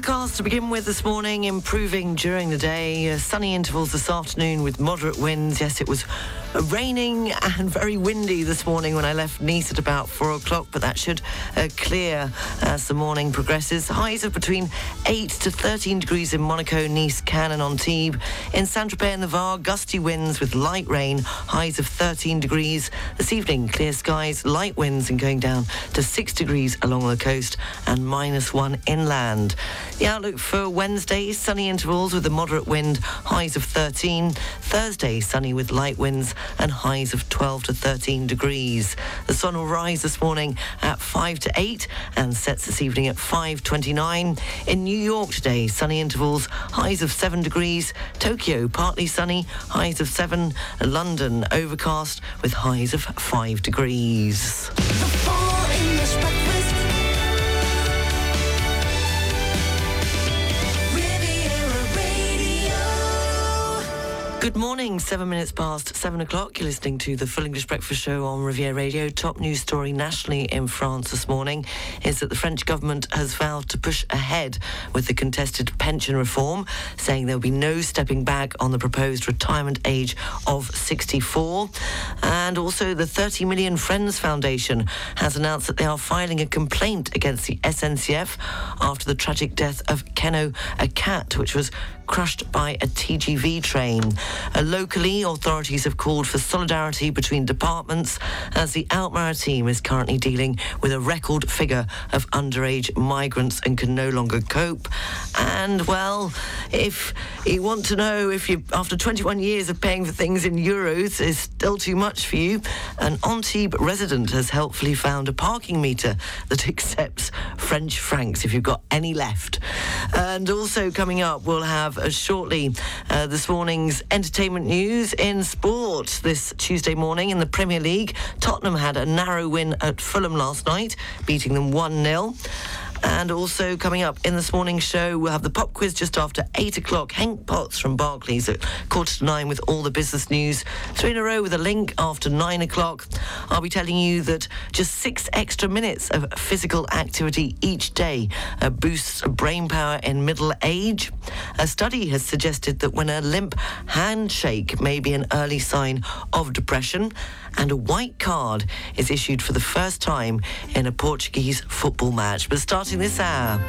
Overcast to begin with this morning, improving during the day. Uh, sunny intervals this afternoon with moderate winds. Yes, it was raining and very windy this morning when I left Nice at about four o'clock, but that should uh, clear as the morning progresses. Highs of between 8 to 13 degrees in Monaco, Nice, Cannes, and Antibes. In Saint-Tropez and the Var, gusty winds with light rain, highs of 13 degrees. This evening, clear skies, light winds, and going down to 6 degrees along the coast and minus 1 inland. The outlook for Wednesday, sunny intervals with a moderate wind, highs of 13. Thursday, sunny with light winds and highs of 12 to 13 degrees. The sun will rise this morning at 5 to 8 and sets this evening at 5.29. In New York today, sunny intervals, highs of 7 degrees. Tokyo, partly sunny, highs of 7. London, overcast with highs of 5 degrees. Good morning, seven minutes past seven o'clock. You're listening to the Full English Breakfast Show on Riviera Radio. Top news story nationally in France this morning is that the French government has vowed to push ahead with the contested pension reform, saying there will be no stepping back on the proposed retirement age of 64. And also, the 30 Million Friends Foundation has announced that they are filing a complaint against the SNCF after the tragic death of Keno, a cat, which was crushed by a TGV train. Uh, locally, authorities have called for solidarity between departments as the Alpes-Maritimes is currently dealing with a record figure of underage migrants and can no longer cope. And, well, if you want to know if you, after 21 years of paying for things in euros, is still too much for you, an Antibes resident has helpfully found a parking meter that accepts French francs if you've got any left. And also coming up, we'll have shortly uh, this morning's entertainment news in sport. This Tuesday morning in the Premier League, Tottenham had a narrow win at Fulham last night, beating them 1 0. And also coming up in this morning's show, we'll have the pop quiz just after 8 o'clock. Hank Potts from Barclays at quarter to 9 with all the business news. Three in a row with a link after 9 o'clock. I'll be telling you that just six extra minutes of physical activity each day uh, boosts brain power in middle age. A study has suggested that when a limp handshake may be an early sign of depression, and a white card is issued for the first time in a Portuguese football match. But starting this hour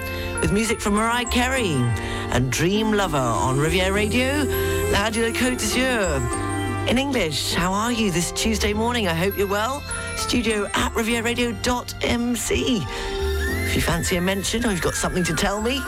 with music from Mariah Carey and Dream Lover on Riviera Radio, La de Côte d'Azur. In English, how are you this Tuesday morning? I hope you're well. Studio at rivieradio.mc. If you fancy a mention or you've got something to tell me,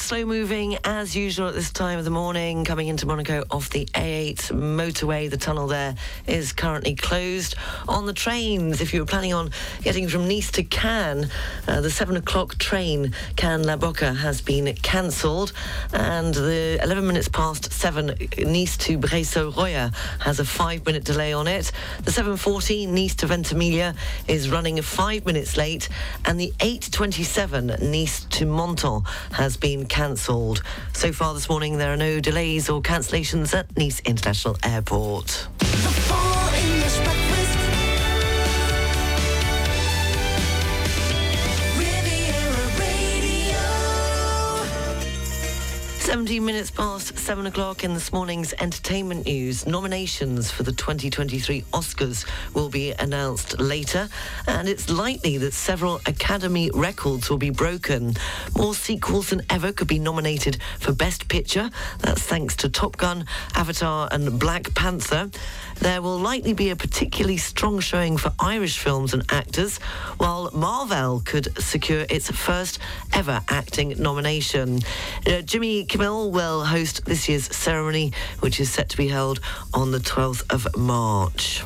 slow moving as usual at this time of the morning. Coming into Monaco off the A8 motorway, the tunnel there is currently closed. On the trains, if you were planning on getting from Nice to Cannes, uh, the 7 o'clock train, Cannes La Bocca, has been cancelled. And the 11 minutes past 7, Nice to Breil-sur-Roya has a five minute delay on it. The 7.14 Nice to Ventimiglia is running five minutes late. And the 8.27 Nice to Menton has been cancelled. So far this morning, there are no delays or cancellations at Nice International Airport. 17 minutes past 7 o'clock in this morning's entertainment news. Nominations for the 2023 Oscars will be announced later, and it's likely that several Academy records will be broken. More sequels than ever could be nominated for Best Picture. That's thanks to Top Gun, Avatar, and Black Panther. There will likely be a particularly strong showing for Irish films and actors, while Marvel could secure its first ever acting nomination. Uh, Jimmy Kimmel will host this year's ceremony, which is set to be held on the 12th of March.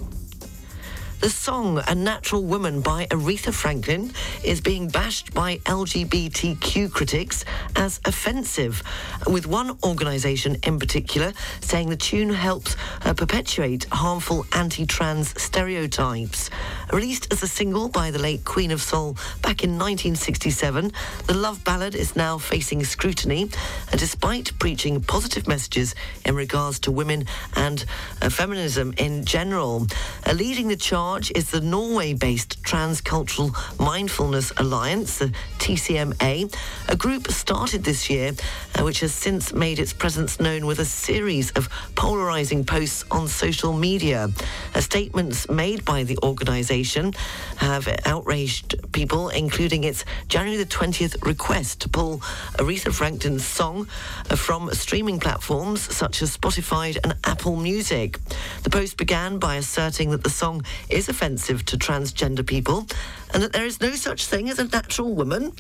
The song A Natural Woman by Aretha Franklin is being bashed by LGBTQ critics as offensive, with one organisation in particular saying the tune helps uh, perpetuate harmful anti trans stereotypes. Released as a single by the late Queen of Soul back in 1967, the love ballad is now facing scrutiny, and despite preaching positive messages in regards to women and uh, feminism in general, uh, leading the charge charge is the Norway based Transcultural Mindfulness Alliance, the TCMA, a group started this year uh, which has since made its presence known with a series of polarizing posts on social media. Uh, statements made by the organization have outraged people, including its January the 20th request to pull Aretha Franklin's song uh, from streaming platforms such as Spotify and Apple Music. The post began by asserting that the song is offensive to transgender people and that there is no such thing as a natural woman.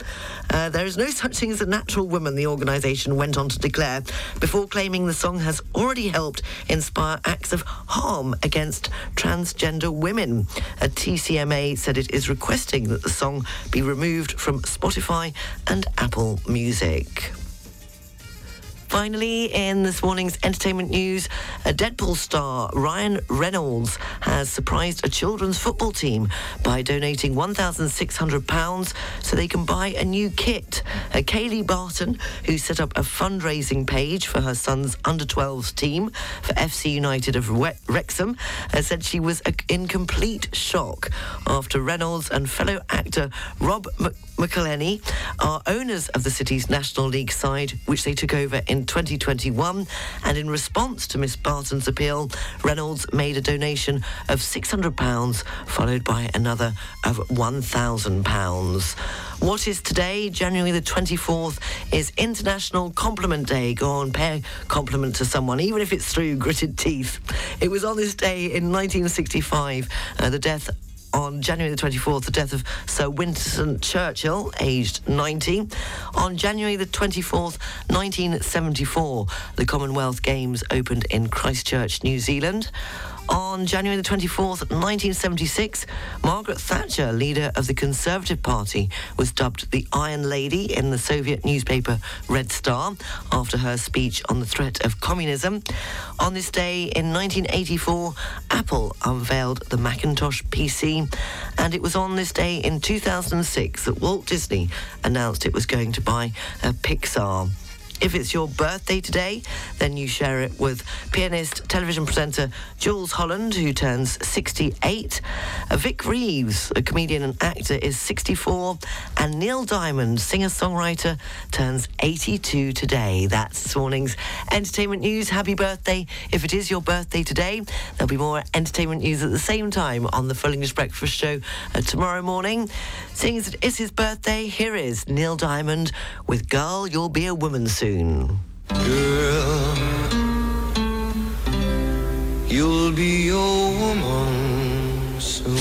Uh, there is no such thing as a natural woman, the organisation went on to declare, before claiming the song has already helped inspire acts of harm against transgender women. A TCMA said it is requesting that the song be removed from Spotify and Apple Music. Finally, in this morning's entertainment news, a Deadpool star, Ryan Reynolds, has surprised a children's football team by donating £1,600 so they can buy a new kit. Uh, Kaylee Barton, who set up a fundraising page for her son's under 12s team for FC United of Wrexham, uh, said she was in complete shock after Reynolds and fellow actor Rob McElhenney are owners of the city's National League side, which they took over in 2021. And in response to Miss Barton's appeal, Reynolds made a donation of £600, followed by another of £1,000. What is today, January the 24th, is International Compliment Day. Go on, pay a compliment to someone, even if it's through gritted teeth. It was on this day in 1965, uh, the death on January the 24th, the death of Sir Winston Churchill, aged 90. On January the 24th, 1974, the Commonwealth Games opened in Christchurch, New Zealand. On January the 24th, 1976, Margaret Thatcher, leader of the Conservative Party, was dubbed the Iron Lady in the Soviet newspaper Red Star after her speech on the threat of communism. On this day in 1984, Apple unveiled the Macintosh PC, and it was on this day in 2006 that Walt Disney announced it was going to buy a Pixar. If it's your birthday today, then you share it with pianist, television presenter Jools Holland, who turns 68. Uh, Vic Reeves, a comedian and actor, is 64. And Neil Diamond, singer songwriter, turns 82 today. That's this morning's entertainment news. Happy birthday. If it is your birthday today, there'll be more entertainment news at the same time on the Full English Breakfast Show uh, tomorrow morning. Seeing as it is his birthday, here is Neil Diamond with Girl, You'll Be a Woman Soon soon. Girl, you'll be your woman soon.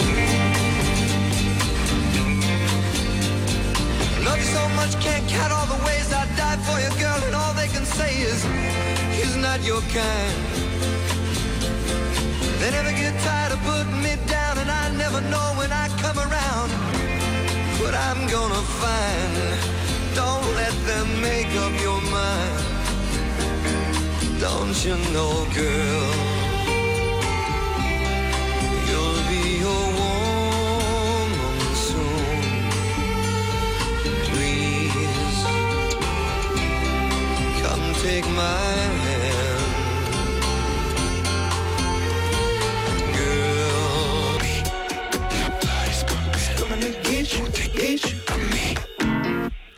Love you so much, can't count all the ways I die for you, girl, and all they can say is, he's not your kind. They never get tired of putting me down, and I never know when I come around what I'm gonna find. Don't let them make up your. Don't you know, girl? You'll be a woman soon. Please come take my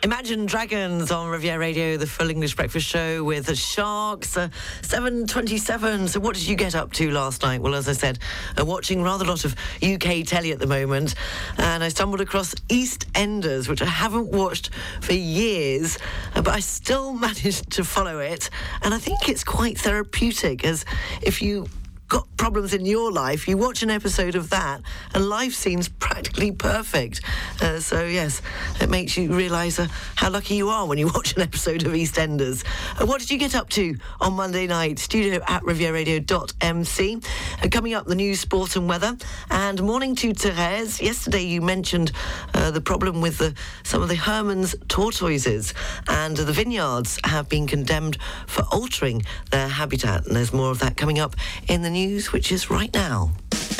Imagine Dragons on Riviera Radio, the full English breakfast show with the Sharks. Uh, 7.27. So what did you get up to last night? Well, as I said, I'm watching rather a lot of UK telly at the moment. And I stumbled across EastEnders, which I haven't watched for years, uh, but I still managed to follow it. And I think it's quite therapeutic as if you got problems in your life, you watch an episode of that, and life seems practically perfect. Uh, so, yes, it makes you realise uh, how lucky you are when you watch an episode of EastEnders. Uh, what did you get up to on Monday night? Studio at rivieradio.mc. Uh, coming up, the news, sport, and weather. And morning to Therese. Yesterday, you mentioned uh, the problem with the, some of the Hermann's tortoises, and the vineyards have been condemned for altering their habitat. And there's more of that coming up in the news, which is right now.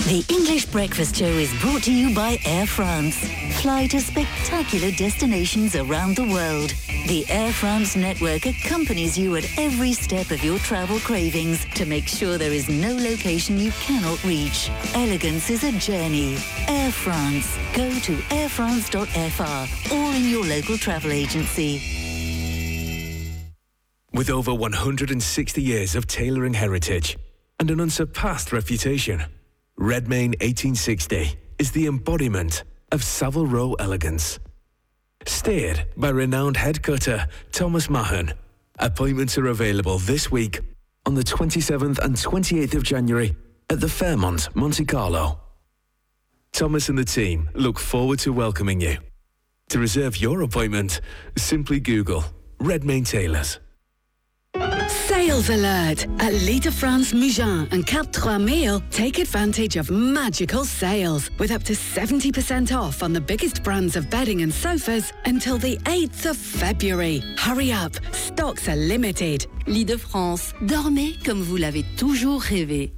The English Breakfast Show is brought to you by Air France. Fly to spectacular destinations around the world. The Air France network accompanies you at every step of your travel cravings to make sure there is no location you cannot reach. Elegance is a journey. Air France. Go to airfrance.fr or in your local travel agency. With over 160 years of tailoring heritage, and an unsurpassed reputation. Redmayne 1860 is the embodiment of Savile Row elegance. Steered by renowned head cutter Thomas Mahon, appointments are available this week on the 27th and 28th of January at the Fairmont, Monte Carlo. Thomas and the team look forward to welcoming you. To reserve your appointment, simply Google Redmayne Tailors. Sales alert! At Lita France Mougins and Cap Trois Mille, take advantage of magical sales with up to 70% off on the biggest brands of bedding and sofas until the 8th of February. Hurry up, stocks are limited. Lide France, dormez comme vous l'avez toujours rêvé.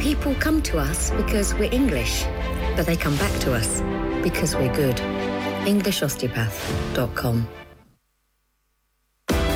People come to us because we're English, but they come back to us because we're good. EnglishOsteopath.com.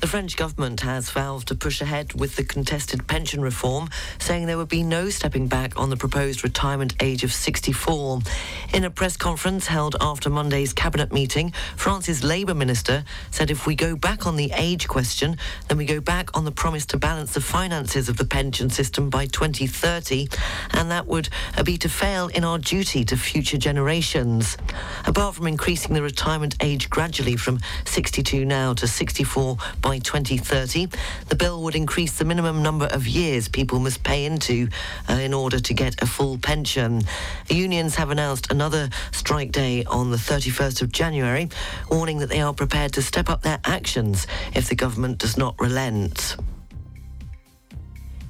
The French government has vowed to push ahead with the contested pension reform, saying there would be no stepping back on the proposed retirement age of 64. In a press conference held after Monday's cabinet meeting, France's Labour minister said if we go back on the age question, then we go back on the promise to balance the finances of the pension system by 2030, and that would uh, be to fail in our duty to future generations. Apart from increasing the retirement age gradually from 62 now to 64 by 2030. The bill would increase the minimum number of years people must pay into uh, in order to get a full pension. Unions have announced another strike day on the 31st of January, warning that they are prepared to step up their actions if the government does not relent.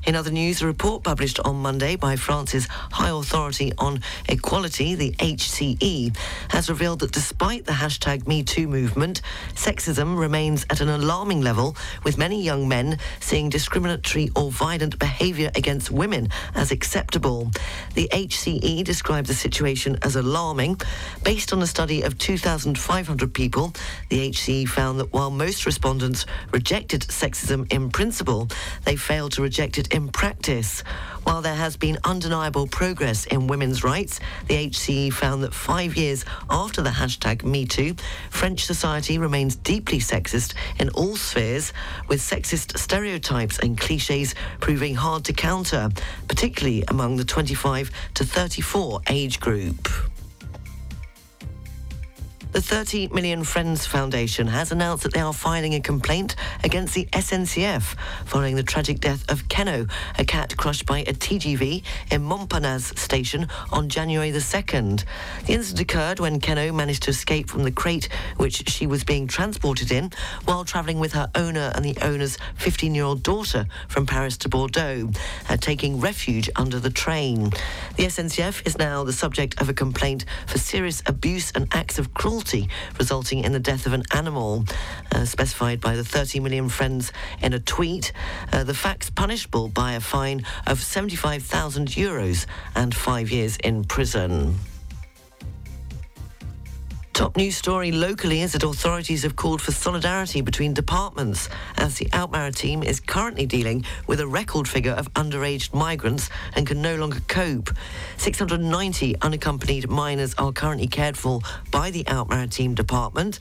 In other news, a report published on Monday by France's High Authority on Equality, the HCE, has revealed that despite the hashtag MeToo movement, sexism remains at an alarming level, with many young men seeing discriminatory or violent behaviour against women as acceptable. The HCE described the situation as alarming. Based on a study of 2,500 people, the HCE found that while most respondents rejected sexism in principle, they failed to reject it in practice. While there has been undeniable progress in women's rights, the HCE found that five years after the hashtag MeToo, French society remains deeply sexist in all spheres, with sexist stereotypes and cliches proving hard to counter, particularly among the 25 to 34 age group. The 30 Million Friends Foundation has announced that they are filing a complaint against the SNCF following the tragic death of Keno, a cat crushed by a TGV in Montparnasse station on January the 2nd. The incident occurred when Keno managed to escape from the crate which she was being transported in while travelling with her owner and the owner's 15 year old daughter from Paris to Bordeaux, uh, taking refuge under the train. The SNCF is now the subject of a complaint for serious abuse and acts of cruelty cruelty, resulting in the death of an animal, uh, specified by the 30 million friends in a tweet. Uh, the facts punishable by a fine of 75,000 euros and five years in prison. Top news story locally is that authorities have called for solidarity between departments as the Alpes-Maritimes is currently dealing with a record figure of underage migrants and can no longer cope. 690 unaccompanied minors are currently cared for by the Alpes-Maritimes department.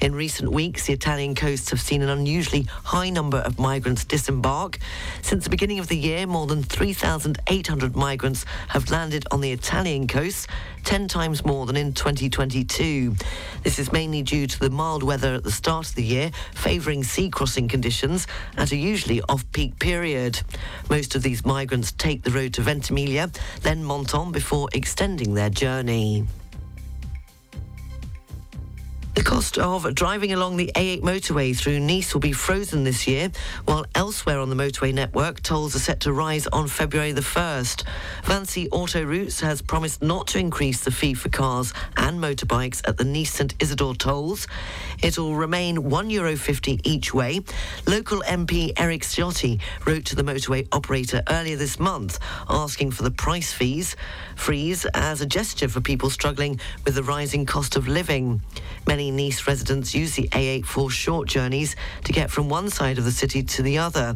In recent weeks, the Italian coasts have seen an unusually high number of migrants disembark. Since the beginning of the year, more than 3,800 migrants have landed on the Italian coasts, 10 times more than in 2022. This is mainly due to the mild weather at the start of the year, favouring sea crossing conditions at a usually off peak period. Most of these migrants take the road to Ventimiglia, then Menton before extending their journey. The cost of driving along the A8 motorway through Nice will be frozen this year, while elsewhere on the motorway network, tolls are set to rise on February the 1st. Vinci Autoroutes has promised not to increase the fee for cars and motorbikes at the Nice St Isidore tolls. It'll remain €1.50 Euro each way. Local MP Eric Ciotti wrote to the motorway operator earlier this month asking for the price fees freeze as a gesture for people struggling with the rising cost of living. Many Nice residents use the A8 for short journeys to get from one side of the city to the other.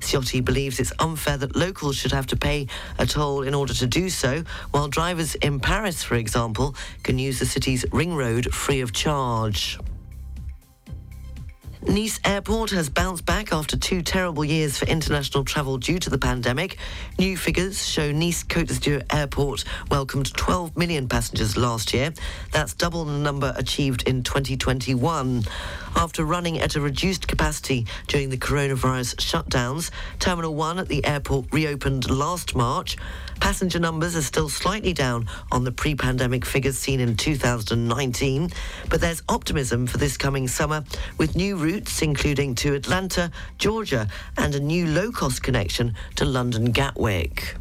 Ciotti believes it's unfair that locals should have to pay a toll in order to do so, while drivers in Paris, for example, can use the city's ring road free of charge. Nice Airport has bounced back after two terrible years for international travel due to the pandemic. New figures show Nice Côte d'Azur Airport welcomed 12 million passengers last year. That's double the number achieved in 2021. After running at a reduced capacity during the coronavirus shutdowns, Terminal 1 at the airport reopened last March. Passenger numbers are still slightly down on the pre pandemic figures seen in 2019, but there's optimism for this coming summer with new routes including to Atlanta, Georgia, and a new low cost connection to London Gatwick.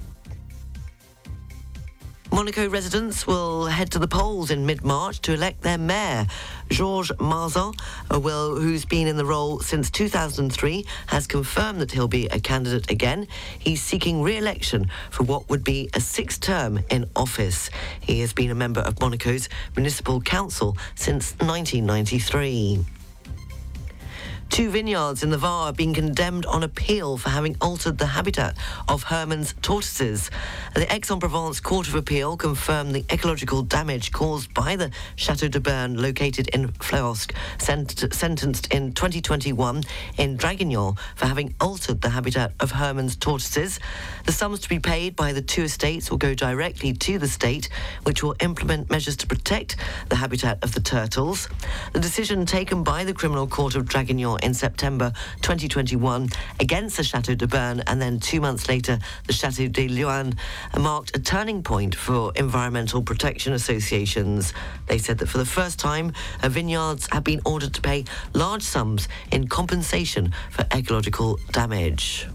Monaco residents will head to the polls in mid-March to elect their mayor. Georges Marsan, will, who's been in the role since 2003, has confirmed that he'll be a candidate again. He's seeking re-election for what would be a sixth term in office. He has been a member of Monaco's Municipal Council since 1993. Two vineyards in the Var have been condemned on appeal for having altered the habitat of Hermann's tortoises. The Aix-en-Provence Court of Appeal confirmed the ecological damage caused by the Chateau de Berne located in Flayosc, sent- sentenced in 2021 in Draguignan for having altered the habitat of Hermann's tortoises. The sums to be paid by the two estates will go directly to the state, which will implement measures to protect the habitat of the turtles. The decision taken by the Criminal Court of Draguignan in September 2021 against the Chateau de Berne and then two months later the Chateau de Luan marked a turning point for environmental protection associations. They said that for the first time, uh, vineyards have been ordered to pay large sums in compensation for ecological damage.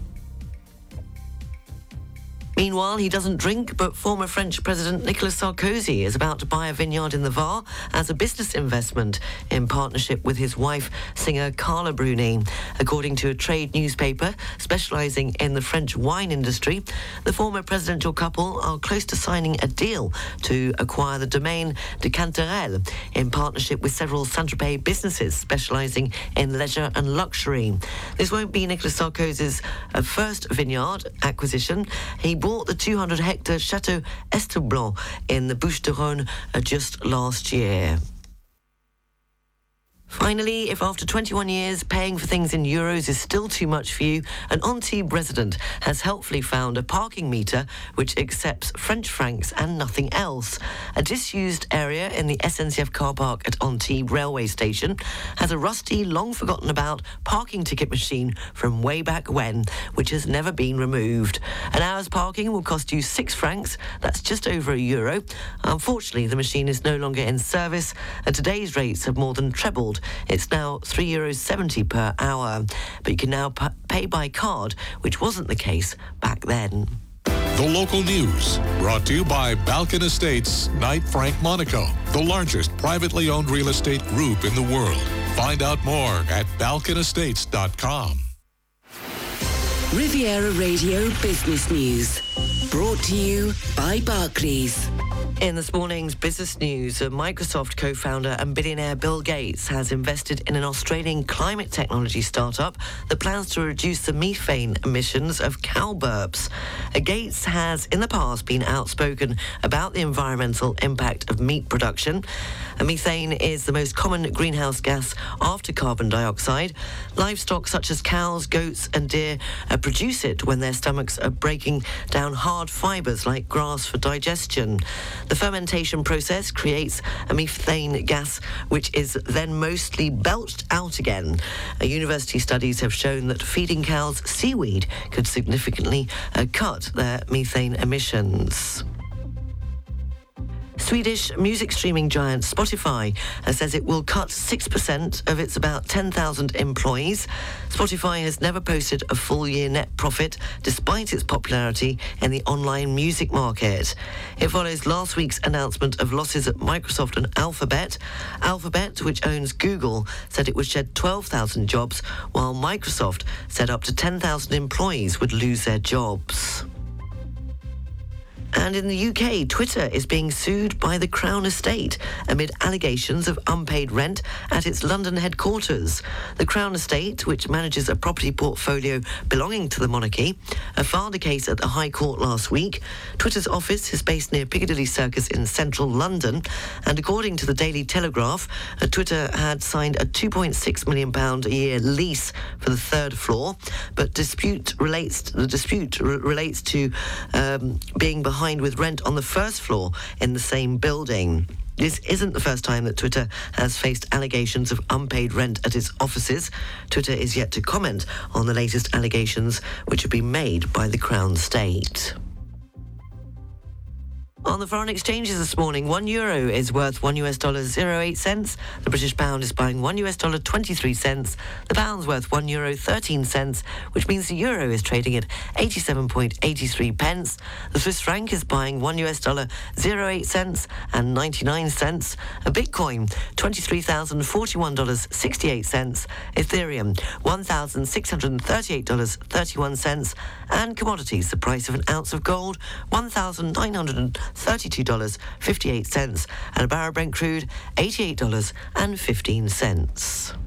Meanwhile, he doesn't drink, but former French President Nicolas Sarkozy is about to buy a vineyard in the Var as a business investment in partnership with his wife, singer Carla Bruni. According to a trade newspaper specializing in the French wine industry, the former presidential couple are close to signing a deal to acquire the domain de Cantarelle in partnership with several Saint-Tropez businesses specializing in leisure and luxury. This won't be Nicolas Sarkozy's uh, first vineyard acquisition. He bought the 200 hectare Chateau Estoublon in the Bouches du Rhône uh, just last year. Finally, if after 21 years paying for things in euros is still too much for you, an Antibes resident has helpfully found a parking meter which accepts French francs and nothing else. A disused area in the SNCF car park at Antibes railway station has a rusty, long forgotten about parking ticket machine from way back when, which has never been removed. An hour's parking will cost you six francs, that's just over a euro. Unfortunately, the machine is no longer in service, and today's rates have more than trebled it's now €3.70 Euros per hour. But you can now p- pay by card, which wasn't the case back then. The local news brought to you by Balkan Estates, Knight Frank Monaco, the largest privately owned real estate group in the world. Find out more at balkanestates.com. Riviera Radio Business News. Brought to you by Barclays. In this morning's business news, uh, Microsoft co founder and billionaire Bill Gates has invested in an Australian climate technology startup that plans to reduce the methane emissions of cow burps. Uh, Gates has in the past been outspoken about the environmental impact of meat production. Uh, methane is the most common greenhouse gas after carbon dioxide. Livestock such as cows, goats, and deer uh, produce it when their stomachs are breaking down hard fibers like grass for digestion. The fermentation process creates a methane gas, which is then mostly belched out again. Uh, university studies have shown that feeding cows seaweed could significantly uh, cut their methane emissions. Swedish music streaming giant Spotify says it will cut 6% of its about 10,000 employees. Spotify has never posted a full year net profit despite its popularity in the online music market. It follows last week's announcement of losses at Microsoft and Alphabet. Alphabet, which owns Google, said it would shed 12,000 jobs, while Microsoft said up to 10,000 employees would lose their jobs. And in the UK, Twitter is being sued by the Crown Estate amid allegations of unpaid rent at its London headquarters. The Crown Estate, which manages a property portfolio belonging to the monarchy, filed a case at the High Court last week. Twitter's office is based near Piccadilly Circus in central London, and according to the Daily Telegraph, uh, Twitter had signed a 2.6 million pound a year lease for the third floor, but dispute relates the dispute r- relates to um, being behind behind with rent on the first floor in the same building. This isn't the first time that Twitter has faced allegations of unpaid rent at its offices. Twitter is yet to comment on the latest allegations which have been made by the Crown State. On the foreign exchanges this morning, one euro is worth one US dollar zero eight cents. The British pound is buying one US dollar 23 cents. The pound's worth one euro 13 cents, which means the euro is trading at 87.83 pence. The Swiss franc is buying one US dollar zero eight cents and 99 cents. A Bitcoin, $23,041.68. Ethereum, $1,638.31. And commodities, the price of an ounce of gold, 1,900 $32.58 and a barrel Brent crude $88.15.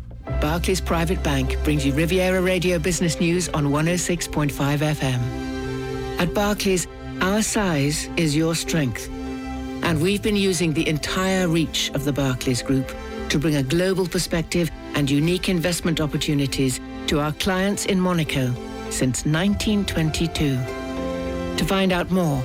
Barclays Private Bank brings you Riviera Radio Business News on 106.5 FM. At Barclays, our size is your strength. And we've been using the entire reach of the Barclays Group to bring a global perspective and unique investment opportunities to our clients in Monaco since 1922. To find out more,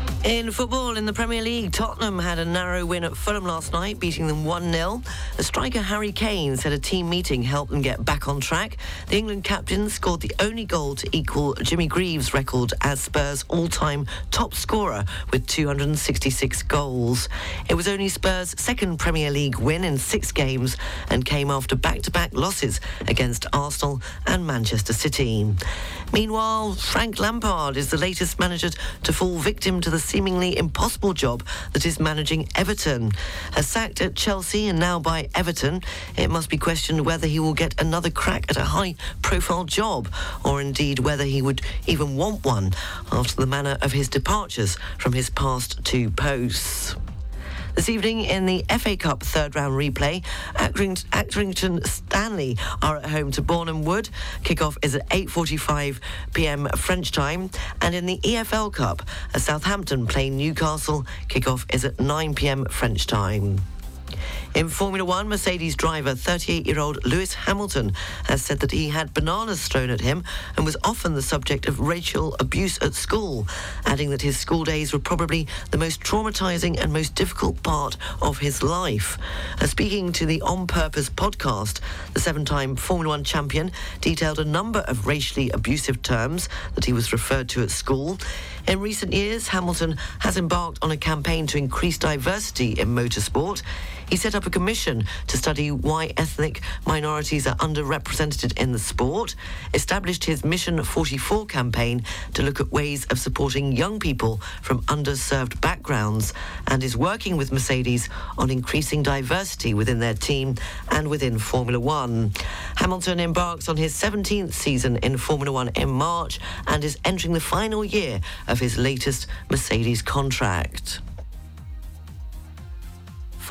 In football, in the Premier League, Tottenham had a narrow win at Fulham last night, beating them 1 0. The striker Harry Kane said a team meeting helped them get back on track. The England captain scored the only goal to equal Jimmy Greaves' record as Spurs' all time top scorer with 266 goals. It was only Spurs' second Premier League win in six games and came after back to back losses against Arsenal and Manchester City. Meanwhile, Frank Lampard is the latest manager to fall victim to the seemingly impossible job that is managing Everton. As sacked at Chelsea and now by Everton, it must be questioned whether he will get another crack at a high profile job, or indeed whether he would even want one after the manner of his departures from his past two posts. This evening in the FA Cup third round replay, Accrington, Stanley are at home to Boreham Wood. Kickoff is at 8:45 p.m. French time, and in the EFL Cup, uh, Southampton play Newcastle. Kickoff is at 9 p.m. French time. In Formula One, Mercedes driver 38 year old Lewis Hamilton has said that he had bananas thrown at him and was often the subject of racial abuse at school, adding that his school days were probably the most traumatizing and most difficult part of his life. Uh, speaking to the On Purpose podcast, the seven time Formula One champion detailed a number of racially abusive terms that he was referred to at school. In recent years, Hamilton has embarked on a campaign to increase diversity in motorsport. He set up a commission to study why ethnic minorities are underrepresented in the sport, established his Mission 44 campaign to look at ways of supporting young people from underserved backgrounds, and is working with Mercedes on increasing diversity within their team and within Formula One. Hamilton embarks on his 17th season in Formula One in March and is entering the final year of his latest Mercedes contract.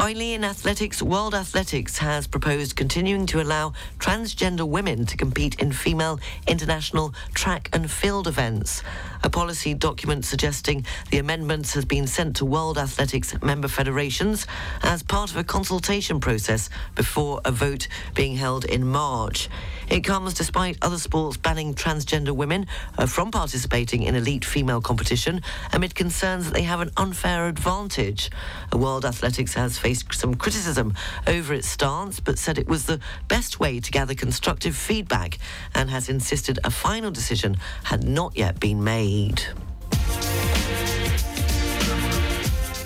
Finally, in athletics, World Athletics has proposed continuing to allow transgender women to compete in female international track and field events. A policy document suggesting the amendments has been sent to World Athletics member federations as part of a consultation process before a vote being held in March. It comes despite other sports banning transgender women uh, from participating in elite female competition amid concerns that they have an unfair advantage. World Athletics has faced some criticism over its stance, but said it was the best way to gather constructive feedback and has insisted a final decision had not yet been made.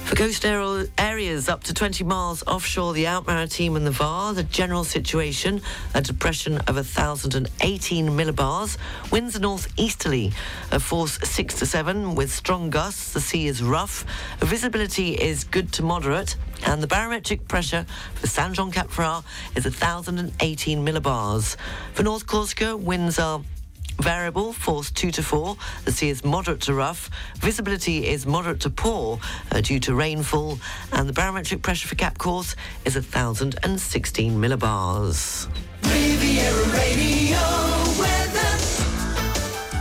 For coastal areas up to 20 miles offshore the Out Maritime and the VAR, the general situation, a depression of 1,018 millibars, winds are northeasterly, a force 6 to 7 with strong gusts, the sea is rough, visibility is good to moderate, and the barometric pressure for San Jean Cap Ferrat is 1,018 millibars. For North Corsica, winds are Variable, force 2 to 4. The sea is moderate to rough. Visibility is moderate to poor uh, due to rainfall. And the barometric pressure for Cap Corse is 1,016 millibars. Riviera Radio.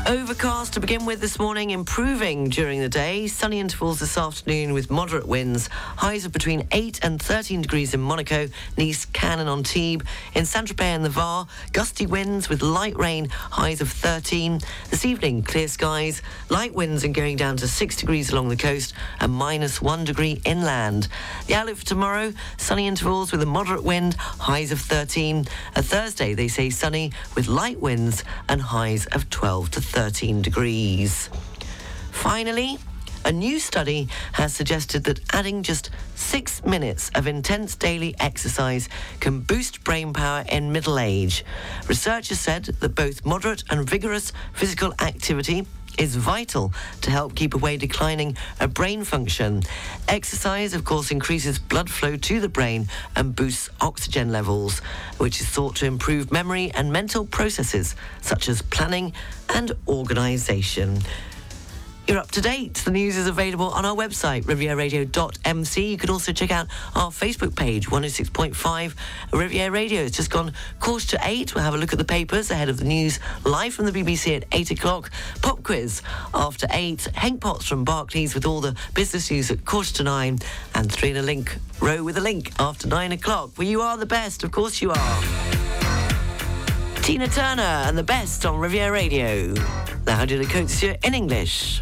Overcast to begin with this morning, improving during the day. Sunny intervals this afternoon with moderate winds. Highs of between 8 and 13 degrees in Monaco, Nice, Cannes and Antibes. In Saint-Tropez and the Var, gusty winds with light rain, highs of 13. This evening, clear skies, light winds and going down to 6 degrees along the coast and minus 1 degree inland. The outlook for tomorrow, sunny intervals with a moderate wind, highs of 13. A Thursday, they say sunny with light winds and highs of 12 to 13 degrees. Finally, a new study has suggested that adding just six minutes of intense daily exercise can boost brain power in middle age. Researchers said that both moderate and vigorous physical activity is vital to help keep away declining uh, brain function. Exercise, of course, increases blood flow to the brain and boosts oxygen levels, which is thought to improve memory and mental processes such as planning and organisation. You're up to date. The news is available on our website, rivieradio.mc. You can also check out our Facebook page, 106.5 Riviera Radio. It's just gone quarter to eight. We'll have a look at the papers ahead of the news live from the BBC at eight o'clock. Pop quiz after eight. Hank Potts from Barclays with all the business news at quarter to nine. And three in a link row with a link after nine o'clock. Well, you are the best. Of course you are. Tina Turner and the best on Riviera Radio. Now do the coax you in English.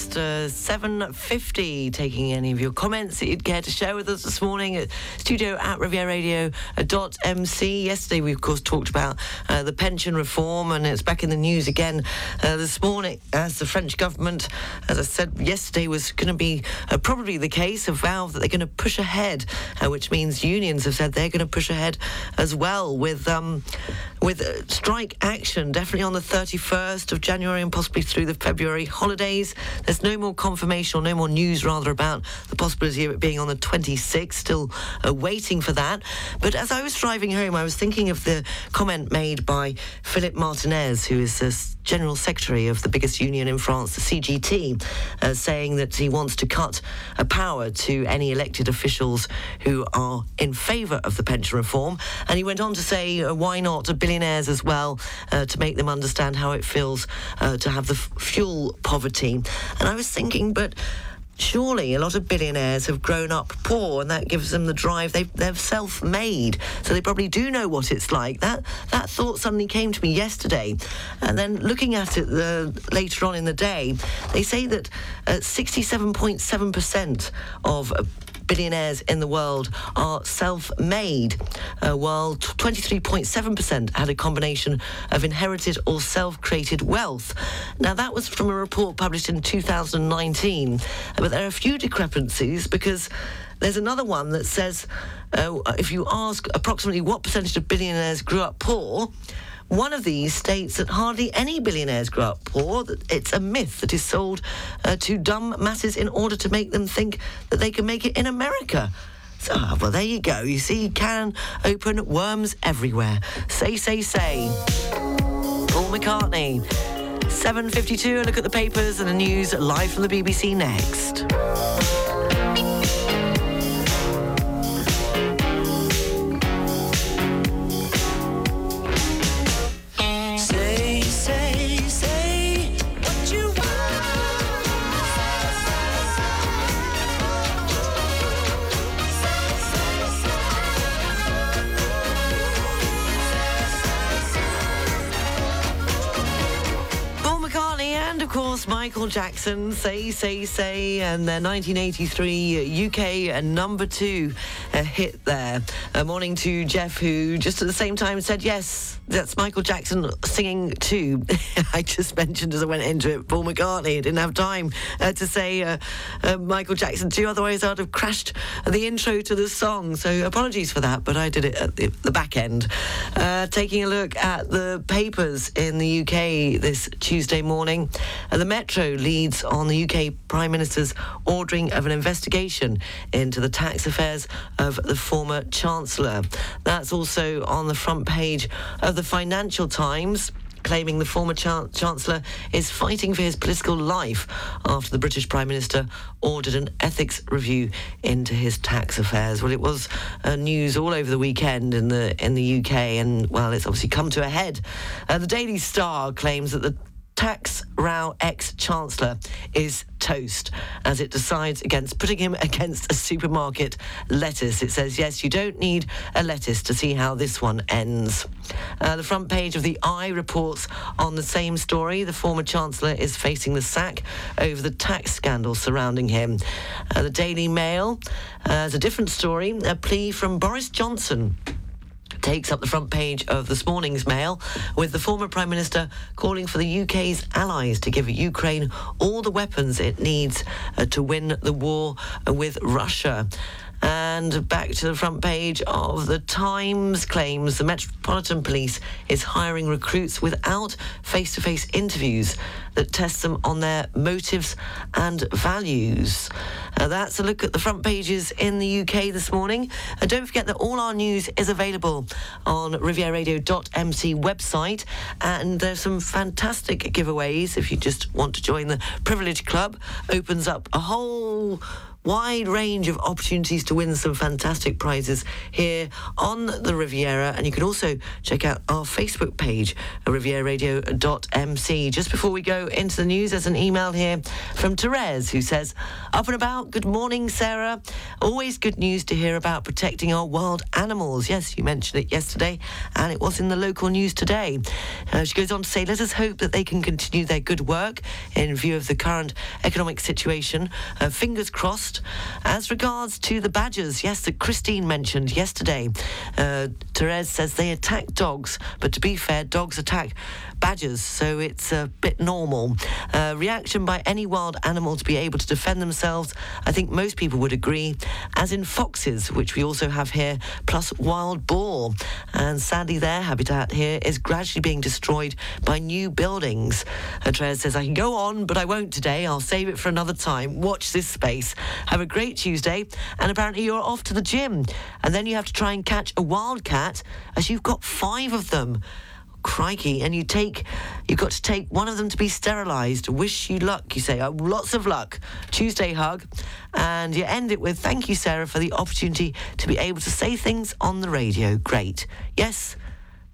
Uh, 7.50 taking any of your comments that you'd care to share with us this morning at studio at rivieradio.mc. Yesterday we of course talked about uh, the pension reform and it's back in the news again uh, this morning as the French government, as I said yesterday, was going to be uh, probably the case, a vow that they're going to push ahead, uh, which means unions have said they're going to push ahead as well with um, with uh, strike action definitely on the 31st of January and possibly through the February holidays. There's no more confirmation or no more news rather about the possibility of it being on the 26th. Still uh, waiting for that. But as I was driving home, I was thinking of the comment made by Philippe Martinez, who is this General Secretary of the biggest union in France, the CGT, uh, saying that he wants to cut a power to any elected officials who are in favour of the pension reform. And he went on to say, uh, why not billionaires as well, uh, to make them understand how it feels uh, to have the f- fuel poverty. And I was thinking, but surely a lot of billionaires have grown up poor and that gives them the drive they, they're self-made. So they probably do know what it's like. That that thought suddenly came to me yesterday. And then looking at it the, later on in the day they say that uh, 67.7% of billionaires in the world are self-made, uh, while 23.7% had a combination of inherited or self-created wealth. Now, that was from a report published in 2019, but there are a few discrepancies because there's another one that says uh, if you ask approximately what percentage of billionaires grew up poor, one of these states that hardly any billionaires grow up poor, that it's a myth that is sold uh, to dumb masses in order to make them think that they can make it in America. So, ah, well, there you go. You see, you can open worms everywhere. Say, say, say. Paul McCartney. 7.52, a look at the papers and the news live from the BBC next. Michael Jackson, Say, Say, Say, and their 1983 UK number two uh, hit there. A morning to Jeff, who just at the same time said, yes, that's Michael Jackson singing too. I just mentioned as I went into it, Paul McCartney. I didn't have time uh, to say uh, uh, Michael Jackson too, otherwise I'd have crashed the intro to the song. So apologies for that, but I did it at the, the back end. Uh, taking a look at the papers in the UK this Tuesday morning. Uh, the Metro leads on the UK Prime Minister's ordering of an investigation into the tax affairs of the former Chancellor. That's also on the front page of the Financial Times claiming the former Chancellor is fighting for his political life after the British Prime Minister ordered an ethics review into his tax affairs. Well, it was uh, news all over the weekend in the in the UK, and well, it's obviously come to a head. Uh, the Daily Star claims that the tax row ex-chancellor is toast as it decides against putting him against a supermarket lettuce. It says, yes, you don't need a lettuce to see how this one ends. Uh, the front page of the i reports on the same story. The former chancellor is facing the sack over the tax scandal surrounding him. Uh, the Daily Mail uh, has a different story, a plea from Boris Johnson takes up the front page of this morning's mail with the former Prime Minister calling for the UK's allies to give Ukraine all the weapons it needs uh, to win the war with Russia. And back to the front page of the Times claims the Metropolitan Police is hiring recruits without face to face interviews that test them on their motives and values. Uh, that's a look at the front pages in the UK this morning. And don't forget that all our news is available on rivieradio.mc website. And there's some fantastic giveaways if you just want to join the Privilege Club. Opens up a whole wide range of opportunities to win some fantastic prizes here on the Riviera. And you can also check out our Facebook page, rivieradio.mc. Just before we go into the news, there's an email here from Therese who says, Up and about, good morning, Sarah. Always good news to hear about protecting our wild animals. Yes, you mentioned it yesterday, and it was in the local news today. Uh, she goes on to say, Let us hope that they can continue their good work in view of the current economic situation. Uh, fingers crossed as regards to the badgers, yes, that Christine mentioned yesterday, uh, Therese says they attack dogs, but to be fair, dogs attack badgers, so it's a bit normal. Uh, reaction by any wild animal to be able to defend themselves, I think most people would agree, as in foxes, which we also have here, plus wild boar. And sadly, their habitat here is gradually being destroyed by new buildings. Andrea says, I can go on, but I won't today. I'll save it for another time. Watch this space. Have a great Tuesday. And apparently, you're off to the gym. And then you have to try and catch a wildcat, as you've got five of them. crikey. And you take, you've got to take one of them to be sterilised. Wish you luck, you say. Oh, lots of luck. Tuesday hug. And you end it with, thank you, Sarah, for the opportunity to be able to say things on the radio. Great. Yes,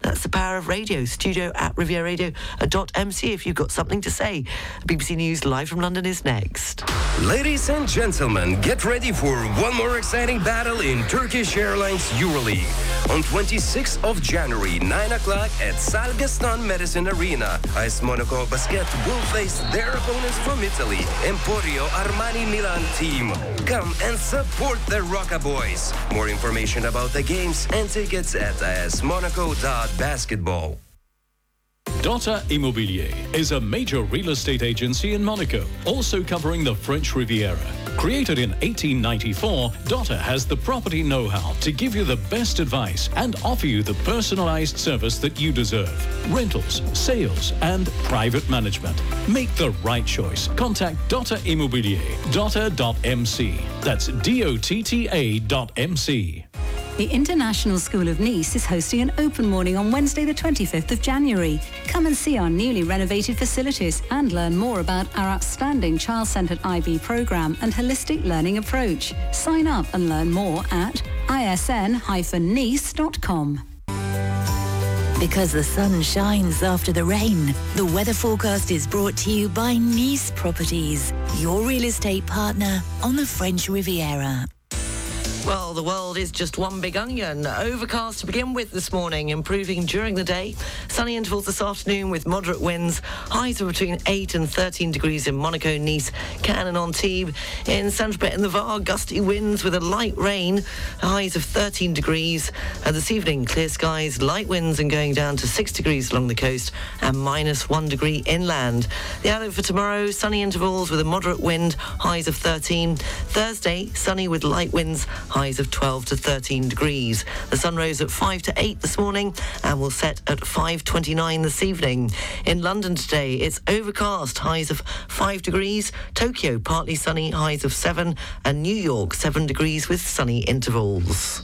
that's the power of radio. Studio at rivieradio.mc if you've got something to say. BBC News live from London is next. Ladies and gentlemen, get ready for one more exciting battle in Turkish Airlines EuroLeague. On 26th of January, 9 o'clock at Salle Gaston Médecin Arena, AS Monaco Basket will face their opponents from Italy, Emporio Armani Milan team. Come and support the Rocka Boys. More information about the games and tickets at asmonaco.basketball. Dotta Immobilier is a major real estate agency in Monaco, also covering the French Riviera. Created in 1894, Dotta has the property know-how to give you the best advice and offer you the personalized service that you deserve. Rentals, sales, and private management. Make the right choice. Contact Dotta Immobilier, dotta.mc. That's D-O-T-T-A dot M-C. The International School of Nice is hosting an open morning on Wednesday, the 25th of January. Come and see our newly renovated facilities and learn more about our outstanding child centered IB program and holistic learning approach. Sign up and learn more at isn-nice.com. Because the sun shines after the rain, the weather forecast is brought to you by Nice Properties, your real estate partner on the French Riviera. Well, the world is just one big onion. Overcast to begin with this morning, improving during the day. Sunny intervals this afternoon with moderate winds. Highs of between 8 and 13 degrees in Monaco, Nice, Cannes and Antibes. In Saint-Tropez and the Var, gusty winds with a light rain. Highs of 13 degrees. And this evening, clear skies, light winds and going down to 6 degrees along the coast and minus 1 degree inland. The outlook for tomorrow, sunny intervals with a moderate wind. Highs of 13. Thursday, sunny with light winds highs of 12 to 13 degrees. The sun rose at 5 to 8 this morning and will set at 5.29 this evening. In London today, it's overcast, highs of 5 degrees. Tokyo, partly sunny, highs of 7. And New York, 7 degrees with sunny intervals.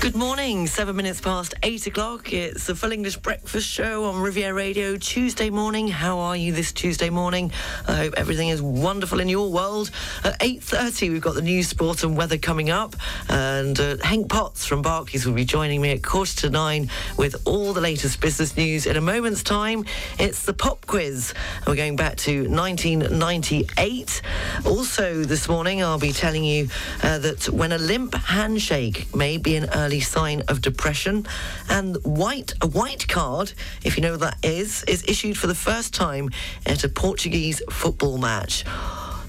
Good morning, seven minutes past eight o'clock. It's the Full English Breakfast Show on Riviera Radio Tuesday morning. How are you this Tuesday morning? I hope everything is wonderful in your world. At 8.30, we've got the news, sport and weather coming up. And uh, Hank Potts from Barclays will be joining me at quarter to nine with all the latest business news. In a moment's time, it's the pop quiz. We're going back to 1998. Also, this morning, I'll be telling you uh, that when a limp handshake may be an early sign of depression, and white a white card, if you know what that is, is issued for the first time at a Portuguese football match.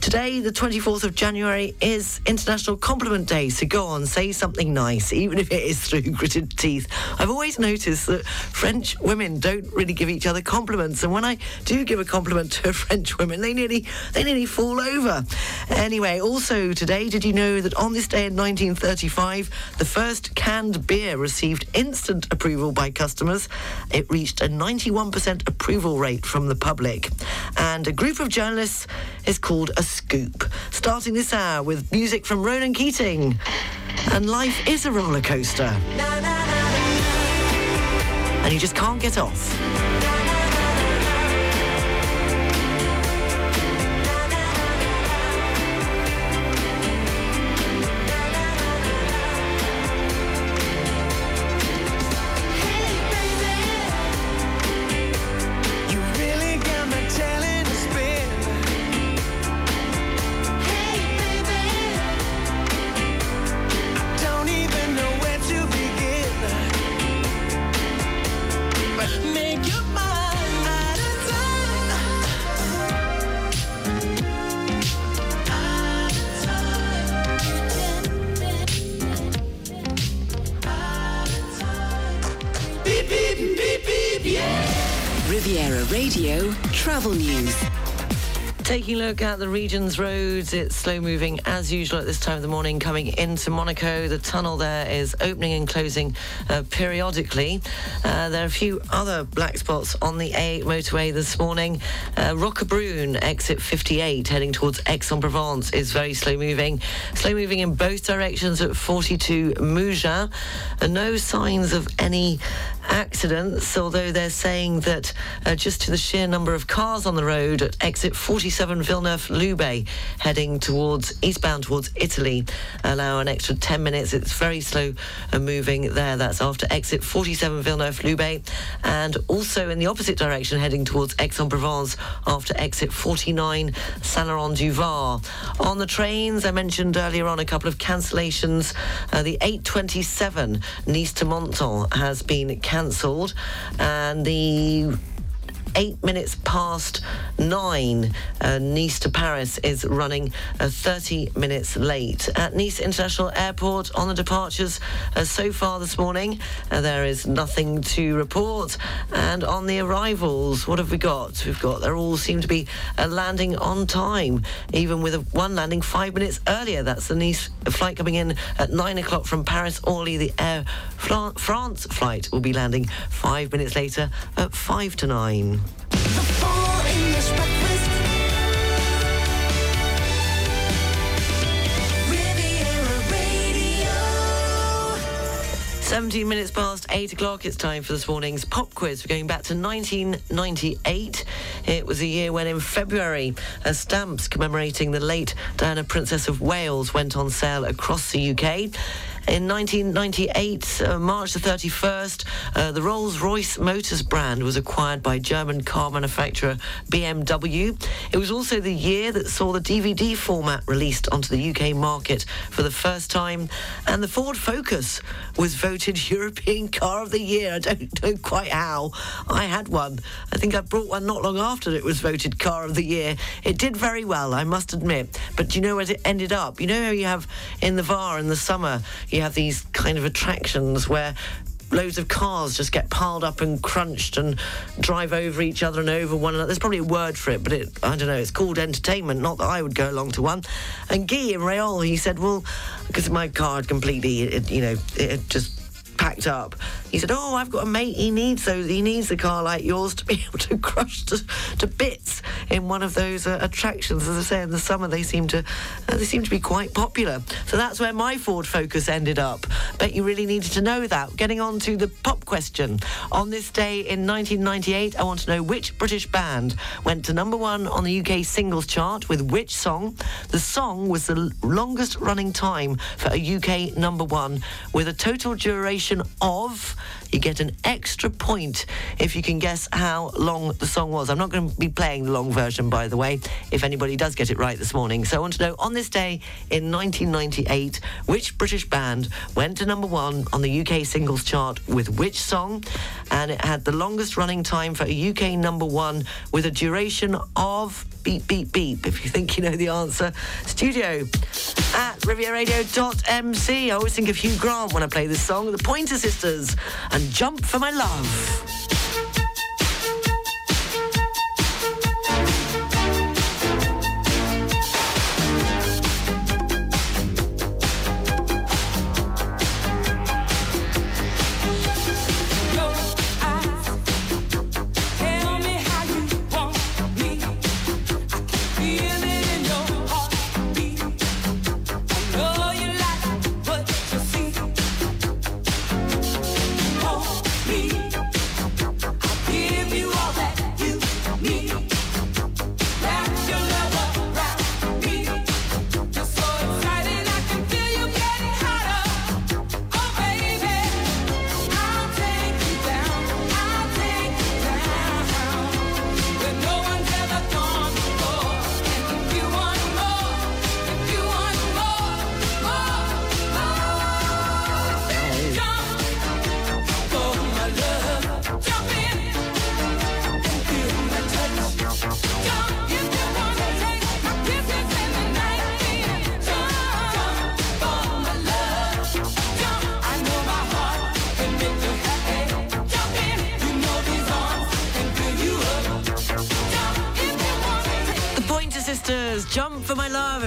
Today, the 24th of January, is International Compliment Day, so go on, say something nice, even if it is through gritted teeth. I've always noticed that French women don't really give each other compliments, and when I do give a compliment to a French woman, they nearly they nearly fall over. Anyway, also today, did you know that on this day in 1935, the first canned beer received instant approval by customers? It reached a 91% approval rate from the public, and a group of journalists is called a scoop. Starting this hour with music from Ronan Keating. And life is a roller coaster. And you just can't get off. Look at the region's roads, it's slow moving as usual at this time of the morning coming into Monaco. The tunnel there is opening and closing uh, periodically. Uh, there are a few other black spots on the A motorway this morning. Uh, Roquebrune, exit 58, heading towards Aix-en-Provence, is very slow moving. Slow moving in both directions at 42 Mougins. Uh, no signs of any accidents, although they're saying that uh, just to the sheer number of cars on the road at exit 47 Villeneuve-Loubet, heading towards eastbound towards Italy, allow an extra 10 minutes. It's very slow moving there. That's after exit 47 Villeneuve-Loubet, and also in the opposite direction, heading towards Aix-en-Provence after exit 49 Saint-Laurent-du-Var. On the trains, I mentioned earlier on a couple of cancellations. Uh, the 827 Nice to Menton has been cancelled, and the eight minutes past nine. Uh, nice to Paris is running uh, 30 minutes late. At Nice International Airport on the departures uh, so far this morning, uh, there is nothing to report. And on the arrivals, what have we got? We've got, they all seem to be landing on time, even with a, one landing five minutes earlier. That's the Nice flight coming in at nine o'clock from Paris Orly. The Air France flight will be landing five minutes later at five to nine. 17 minutes past 8 o'clock. It's time for this morning's pop quiz. We're going back to 1998. It was a year when, in February, a stamps commemorating the late Diana, Princess of Wales, went on sale across the UK. In 1998, uh, March the 31st, uh, the Rolls-Royce Motors brand was acquired by German car manufacturer BMW. It was also the year that saw the DVD format released onto the UK market for the first time, and the Ford Focus was voted European Car of the Year. I don't know quite how. I had one. I think I brought one not long after it was voted Car of the Year. It did very well, I must admit. But do you know where it ended up? You know how you have in the VAR in the summer, you have these kind of attractions where loads of cars just get piled up and crunched and drive over each other and over one another. There's probably a word for it, but it, I don't know. It's called entertainment. Not that I would go along to one. And Guy in Rayol, he said, well, because my car had completely, it, you know, it had just packed up. He said, "Oh, I've got a mate. He needs those. He needs a car like yours to be able to crush to, to bits in one of those uh, attractions." As I say, in the summer they seem to uh, they seem to be quite popular. So that's where my Ford Focus ended up. Bet you really needed to know that. Getting on to the pop question. On this day in 1998, I want to know which British band went to number one on the UK singles chart with which song. The song was the longest running time for a UK number one with a total duration of. You get an extra point if you can guess how long the song was. I'm not going to be playing the long version, by the way, if anybody does get it right this morning. So I want to know on this day in 1998, which British band went to number one on the UK singles chart with which song? And it had the longest running time for a UK number one with a duration of beep, beep, beep. If you think you know the answer, studio at rivieradio.mc. I always think of Hugh Grant when I play this song, the Pointer Sisters, and Jump for My Love.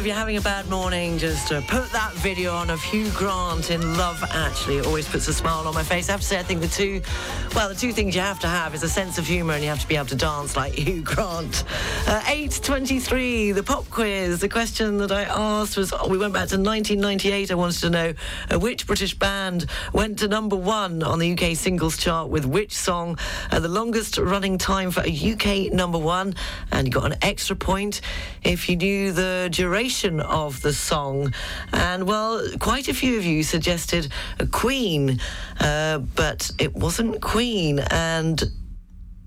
If you're having a bad morning. Just uh, put that video on of Hugh Grant in Love Actually. It always puts a smile on my face. I have to say, I think the two, well, the two things you have to have is a sense of humour and you have to be able to dance like Hugh Grant. Uh, 8.23, the pop quiz. The question that I asked was, we went back to 1998. I wanted to know uh, which British band went to number one on the UK singles chart with which song, uh, the longest running time for a UK number one. And you got an extra point if you knew the duration of the song. And well, quite a few of you suggested Queen, uh, but it wasn't Queen. And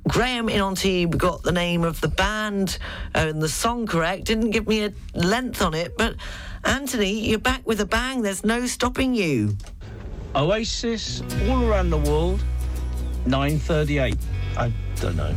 Graham in on Antibes got the name of the band uh, and the song correct. Didn't give me a length on it, but Anthony, you're back with a bang. There's no stopping you. Oasis, all around the world, 938. I don't know.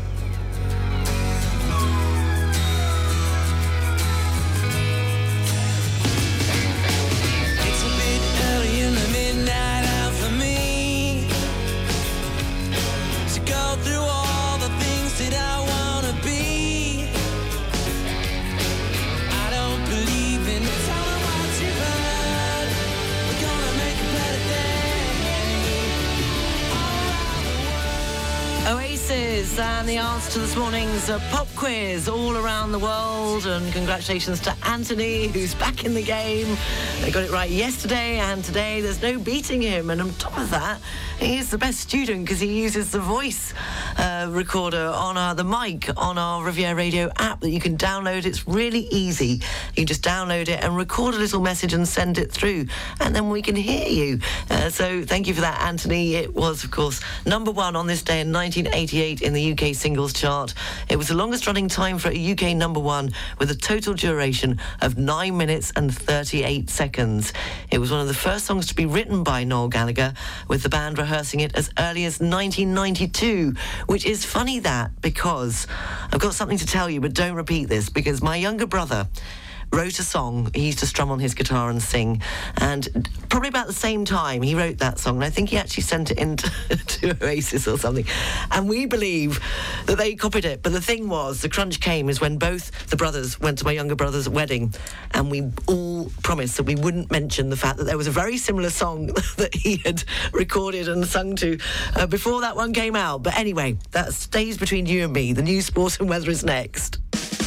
And the answer to this morning's uh, pop quiz all around the world. And congratulations to Anthony, who's back in the game. They got it right yesterday and today. There's no beating him. And on top of that, he's the best student because he uses the voice uh, recorder on our, the mic on our Riviera Radio app that you can download. It's really easy. You just download it and record a little message and send it through, and then we can hear you. Uh, so thank you for that, Anthony. It was, of course, number one on this day in 1988 in the UK singles chart. It was the longest running time for a UK number one with a total duration of 9 minutes and 38 seconds. It was one of the first songs to be written by Noel Gallagher, with the band rehearsing it as early as 1992, which is funny that because I've got something to tell you, but don't repeat this because my younger brother wrote a song. He used to strum on his guitar and sing. And probably about the same time, he wrote that song. And I think he actually sent it into to Oasis or something. And we believe that they copied it. But the thing was, the crunch came is when both the brothers went to my younger brother's wedding. And we all promised that we wouldn't mention the fact that there was a very similar song that he had recorded and sung to uh, before that one came out. But anyway, that stays between you and me. The news, sport, and weather is next.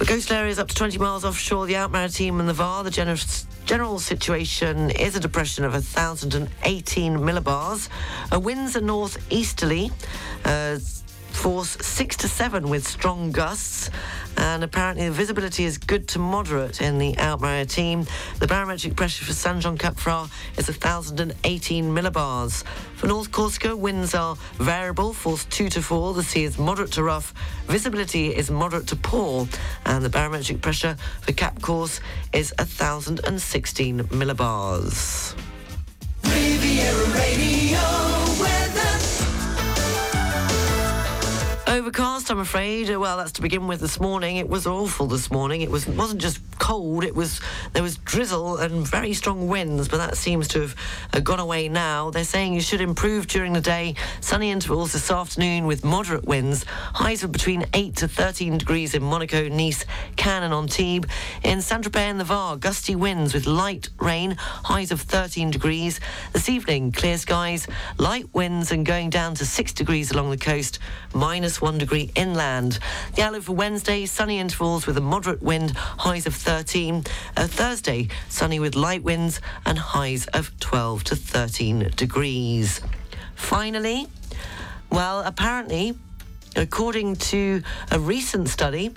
The coastal areas up to 20 miles offshore, the Alpes-Maritimes and the Var. The general, general situation is a depression of 1,018 millibars. Uh, winds are northeasterly. Uh, force 6 to 7 with strong gusts and apparently the visibility is good to moderate in the Alpes-Maritimes. The barometric pressure for Saint-Jean-Cap-Ferrat is 1,018 millibars. For North Corsica, winds are variable, force 2 to 4. The sea is moderate to rough. Visibility is moderate to poor. And the barometric pressure for Cap Corse is 1,016 millibars. Riviera Radio Overcast, I'm afraid. Well, that's to begin with this morning. It was awful this morning. It was wasn't just cold. It was there was drizzle and very strong winds, but that seems to have uh, gone away now. They're saying you should improve during the day. Sunny intervals this afternoon with moderate winds. Highs of between 8 to 13 degrees in Monaco, Nice, Cannes and Antibes. In Saint-Tropez and the Var, gusty winds with light rain. Highs of 13 degrees. This evening, clear skies, light winds and going down to 6 degrees along the coast. Minus one degree inland. The outlook for Wednesday, sunny intervals with a moderate wind, highs of 13. Uh, Thursday, sunny with light winds and highs of 12 to 13 degrees. Finally, well, apparently, according to a recent study,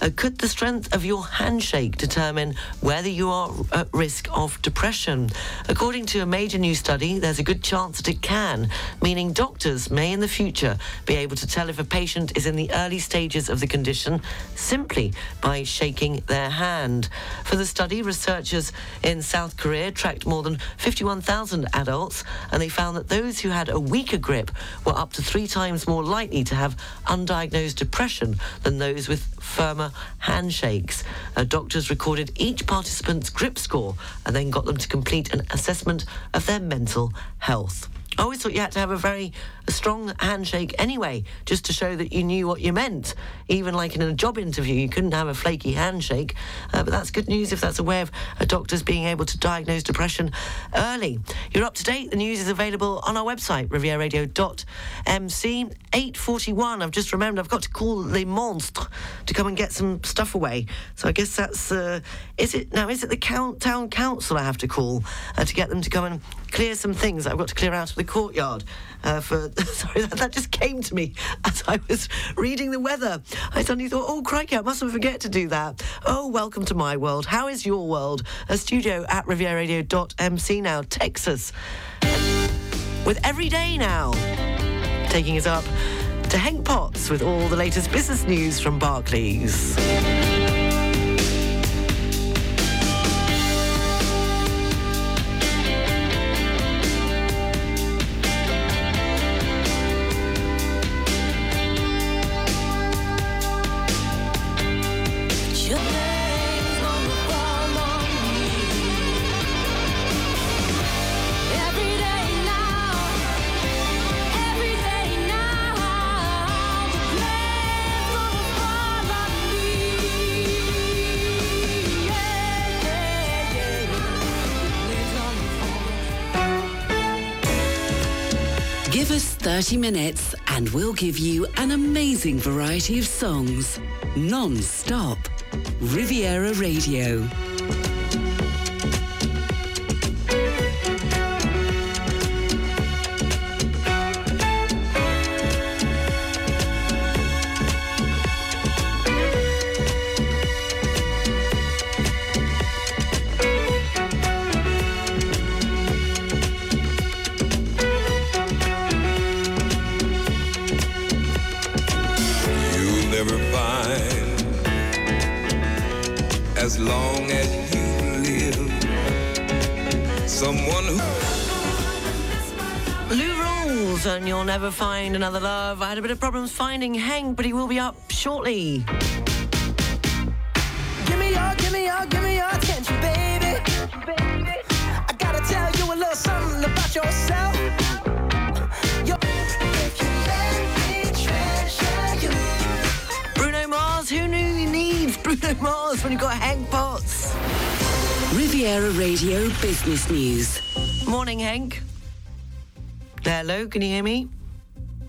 Uh, could the strength of your handshake determine whether you are at risk of depression? According to a major new study, there's a good chance that it can, meaning doctors may in the future be able to tell if a patient is in the early stages of the condition simply by shaking their hand. For the study, researchers in South Korea tracked more than 51,000 adults, and they found that those who had a weaker grip were up to three times more likely to have undiagnosed depression than those with firmer handshakes. Uh, doctors recorded each participant's grip score and then got them to complete an assessment of their mental health. I always thought you had to have a very a strong handshake anyway, just to show that you knew what you meant. Even like in a job interview, you couldn't have a flaky handshake. Uh, but that's good news if that's a way of uh, doctors being able to diagnose depression early. You're up to date. The news is available on our website, rivieradio.mc. 8.41, I've just remembered I've got to call Les Monstres to come and get some stuff away. So I guess that's, uh, is it, now is it the count, town council I have to call uh, to get them to come and clear some things I've got to clear out of the courtyard uh, for sorry that, that, just came to me as I was reading the weather. I suddenly thought, oh crikey, I mustn't forget to do that. Oh, welcome to my world. How is your world? A studio at rivieradio.mc now, Texas. With every day now, taking us up to Hank Potts with all the latest business news from Barclays. Give us 30 minutes and we'll give you an amazing variety of songs. Non-stop. Riviera Radio. And find another love. I had a bit of problems finding Hank, but he will be up shortly. Give me your, give me your, give me your attention, baby. I gotta tell you a little something about yourself. You're- if you treasure you. Bruno Mars, who knew you needs Bruno Mars when you've got Hank Potts? Riviera Radio Business News. Morning, Hank. Hello, can you hear me?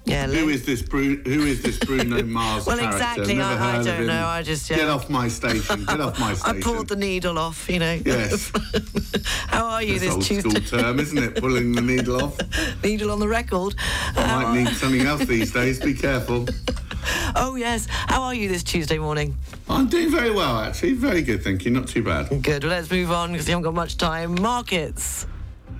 Yeah. Who is this Bruno? Who is this Bruno Mars Well, character? exactly, Never I- I don't know, I just, yeah. get off my station. Get off my station. I pulled the needle off, you know. Yes. How are you That's this old Tuesday? school term, isn't it? Pulling the needle off. needle on the record. I might need something else these days. Be careful. Oh, yes. How are you this Tuesday morning? I'm doing very well, actually. Very good, thank you. Not too bad. Good. Well, let's move on because we haven't got much time. Markets.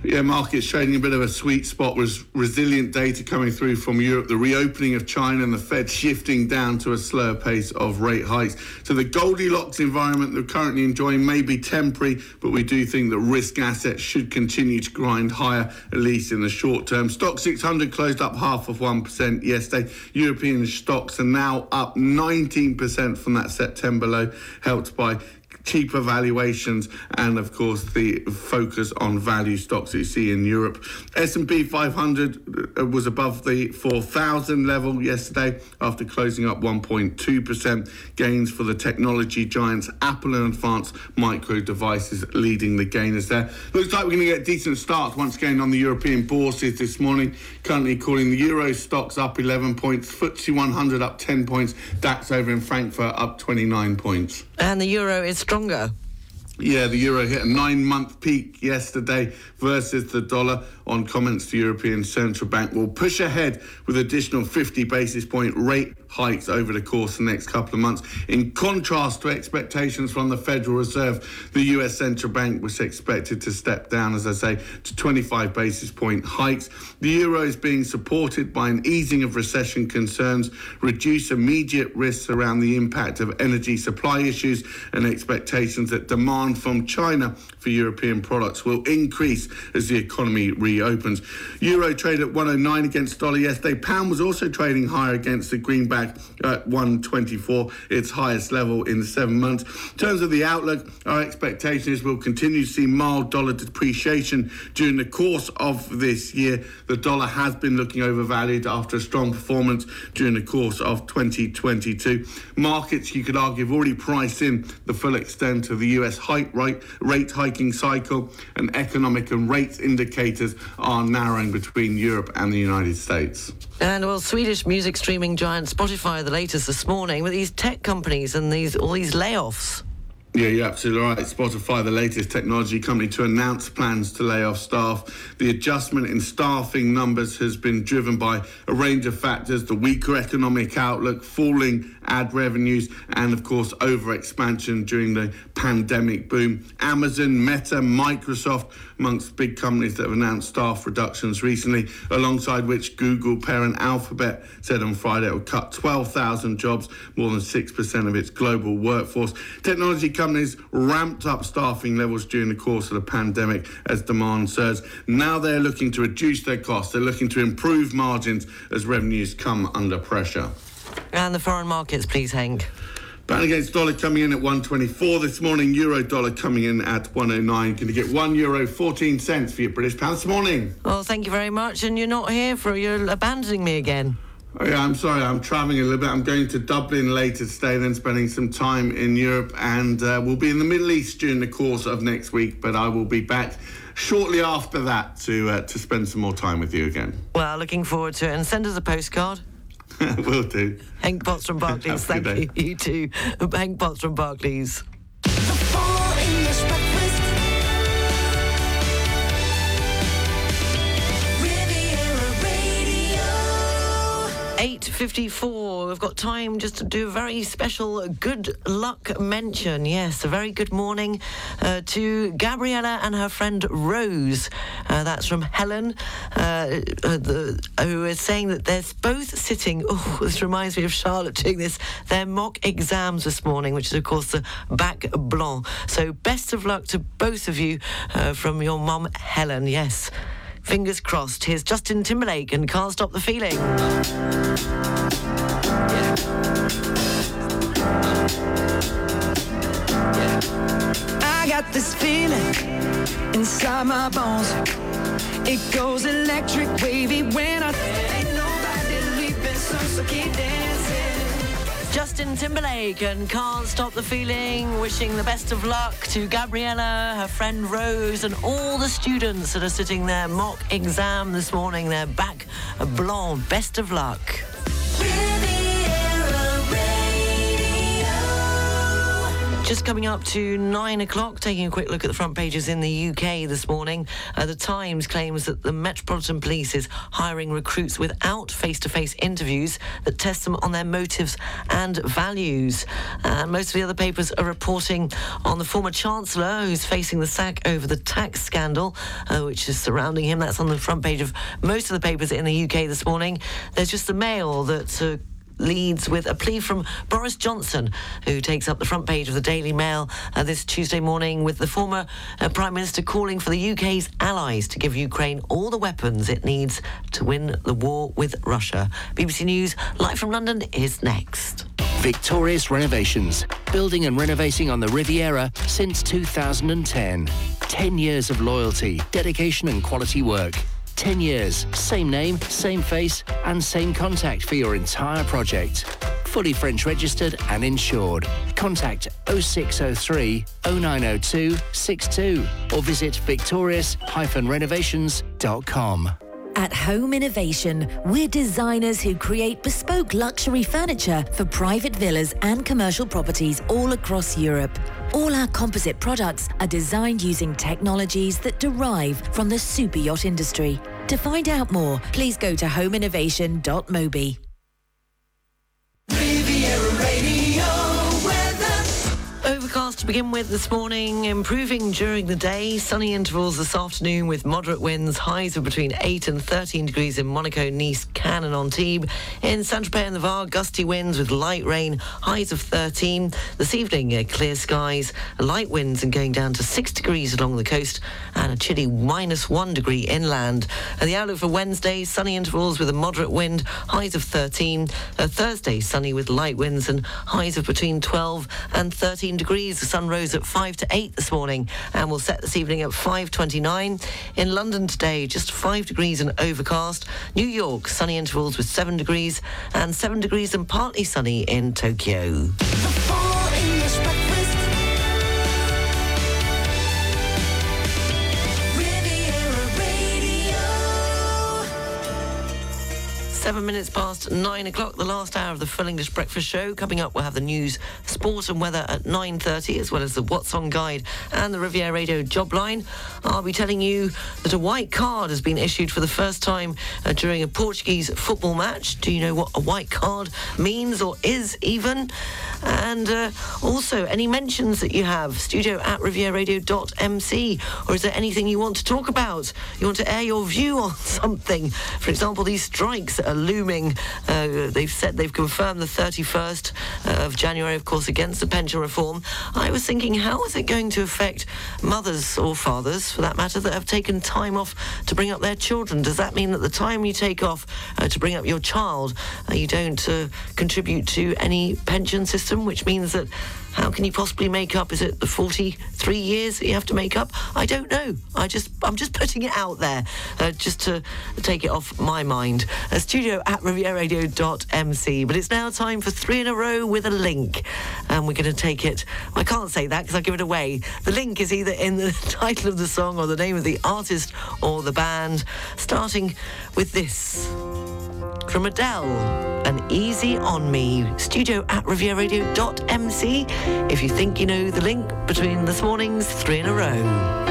Yeah, markets trading a bit of a sweet spot was resilient data coming through from Europe, the reopening of China and the Fed shifting down to a slower pace of rate hikes. So the Goldilocks environment they're currently enjoying may be temporary, but we do think that risk assets should continue to grind higher, at least in the short term. Stoxx 600 closed up half of 1% yesterday. European stocks are now up 19% from that September low, helped by cheaper valuations and of course the focus on value stocks that you see in Europe. S&P 500 uh, was above the 4000 level yesterday after closing up 1.2% gains for the technology giants Apple and Advanced Micro Devices leading the gainers there. Looks like we're going to get decent starts once again on the European bourses this morning. Currently calling the Euro Stoxx up 11 points, FTSE 100 up 10 points, DAX over in Frankfurt up 29 points. And the euro is stronger. Yeah, the euro hit a nine month peak yesterday versus the dollar on comments the European Central Bank will push ahead with additional 50 basis point rate hikes over the course of the next couple of months. In contrast to expectations from the Federal Reserve, the US Central Bank was expected to step down, as I say, to 25 basis point hikes. The euro is being supported by an easing of recession concerns, reduce immediate risks around the impact of energy supply issues, and expectations that demand from China for European products will increase as the economy reopens. Euro trade at 109 against dollar yesterday. Pound was also trading higher against the greenback at 124, its highest level in seven months. In terms of the outlook, our expectation is we'll continue to see mild dollar depreciation during the course of this year. The dollar has been looking overvalued after a strong performance during the course of 2022. Markets, you could argue, have already priced in the full extent of the US hike, rate, rate hiking cycle, and economic and rates indicators are narrowing between Europe and the United States. And well, Swedish music streaming giant Spotify, the latest this morning, with these tech companies and these all these layoffs. Yeah, you're absolutely right. Spotify, the latest technology company to announce plans to lay off staff. The adjustment in staffing numbers has been driven by a range of factors the weaker economic outlook, falling ad revenues, and of course, over expansion during the pandemic boom. Amazon, Meta, Microsoft, amongst big companies that have announced staff reductions recently, alongside which Google parent Alphabet said on Friday it would cut 12,000 jobs, more than 6% of its global workforce. Technology companies ramped up staffing levels during the course of the pandemic as demand surged. Now they're looking to reduce their costs. They're looking to improve margins as revenues come under pressure. And the foreign markets, please, Hank. Pound against dollar coming in at 124 this morning. Euro dollar coming in at 109. Can you get one euro 14 cents for your British pound this morning? Well, thank you very much. And you're not here for you're abandoning me again. Oh, yeah, I'm sorry. I'm travelling a little bit. I'm going to Dublin later today, then spending some time in Europe, and uh, we'll be in the Middle East during the course of next week. But I will be back shortly after that to uh, to spend some more time with you again. Well, looking forward to it. And send us a postcard. will do. Hank Potts from Barclays. Thank you. You too. Hank Potts from Barclays. 8.54. We've got time just to do a very special good luck mention. Yes, a very good morning uh, to Gabriella and her friend Rose. Uh, that's from Helen, uh, uh, the, who is saying that they're both sitting. Oh, this reminds me of Charlotte doing this. Their mock exams this morning, which is, of course, the bac blanc. So, best of luck to both of you uh, from your mum, Helen. Yes. Fingers crossed. Here's Justin Timberlake and Can't Stop the Feeling. I got this feeling inside my bones. It goes electric wavy when I ain't nobody so, so keep dancing. Justin Timberlake and Can't Stop the Feeling. Wishing the best of luck to Gabriella, her friend Rose, and all the students that are sitting their mock exam this morning. Their bac blanc. Best of luck. Just coming up to nine o'clock, taking a quick look at the front pages in the UK this morning. Uh, the Times claims that the Metropolitan Police is hiring recruits without face to face interviews that test them on their motives and values. Uh, most of the other papers are reporting on the former Chancellor who's facing the sack over the tax scandal, uh, which is surrounding him. That's on the front page of most of the papers in the UK this morning. There's just the Mail that uh, leads with a plea from Boris Johnson, who takes up the front page of the Daily Mail uh, this Tuesday morning with the former uh, Prime Minister calling for the UK's allies to give Ukraine all the weapons it needs to win the war with Russia. BBC News, live from London, is next. Victorious Renovations, building and renovating on the Riviera since 2010. 10 years of loyalty, dedication and quality work. 10 years, same name, same face, and same contact for your entire project. Fully French registered and insured. Contact 0603 0902 62 or visit victorious-renovations.com. At Home Innovation, we're designers who create bespoke luxury furniture for private villas and commercial properties all across Europe. All our composite products are designed using technologies that derive from the super yacht industry. To find out more, please go to homeinnovation.mobi. to begin with this morning, improving during the day. Sunny intervals this afternoon with moderate winds, highs of between 8 and 13 degrees in Monaco, Nice, Cannes and Antibes. In Saint-Tropez and the Var, gusty winds with light rain, highs of 13. This evening, uh, clear skies, light winds and going down to 6 degrees along the coast and a chilly minus 1 degree inland. And the outlook for Wednesday, sunny intervals with a moderate wind, highs of 13. Uh, Thursday, sunny with light winds and highs of between 12 and 13 degrees. Sun rose at 5 to 8 this morning and will set this evening at 5.29. In London today, just 5 degrees and overcast. New York, sunny intervals with 7 degrees and 7 degrees and partly sunny in Tokyo. Seven minutes past nine o'clock, the last hour of the Full English Breakfast Show. Coming up, we'll have the news, sport and weather at 9.30, as well as the What's On Guide and the Riviera Radio job line. I'll be telling you that a white card has been issued for the first time uh, during a Portuguese football match. Do you know what a white card means or is even? And uh, also, any mentions that you have, studio at rivieradio.mc, or is there anything you want to talk about? You want to air your view on something? For example, these strikes are looming. Uh, they've said they've confirmed the 31st uh, of January, of course, against the pension reform. I was thinking, how is it going to affect mothers or fathers, for that matter, that have taken time off to bring up their children? Does that mean that the time you take off uh, to bring up your child, uh, you don't uh, contribute to any pension system, which means that how can you possibly make up? Is it the 43 years that you have to make up? I don't know. I just, I'm just putting it out there, uh, just to take it off my mind. Uh, studio at rivieradio.mc. But it's now time for three in a row with a link. And we're going to take it. I can't say that because I give it away. The link is either in the title of the song or the name of the artist or the band. Starting with this from Adele An Easy on Me. Studio at rivieradio.mc if you think you know the link between this morning's three in a row.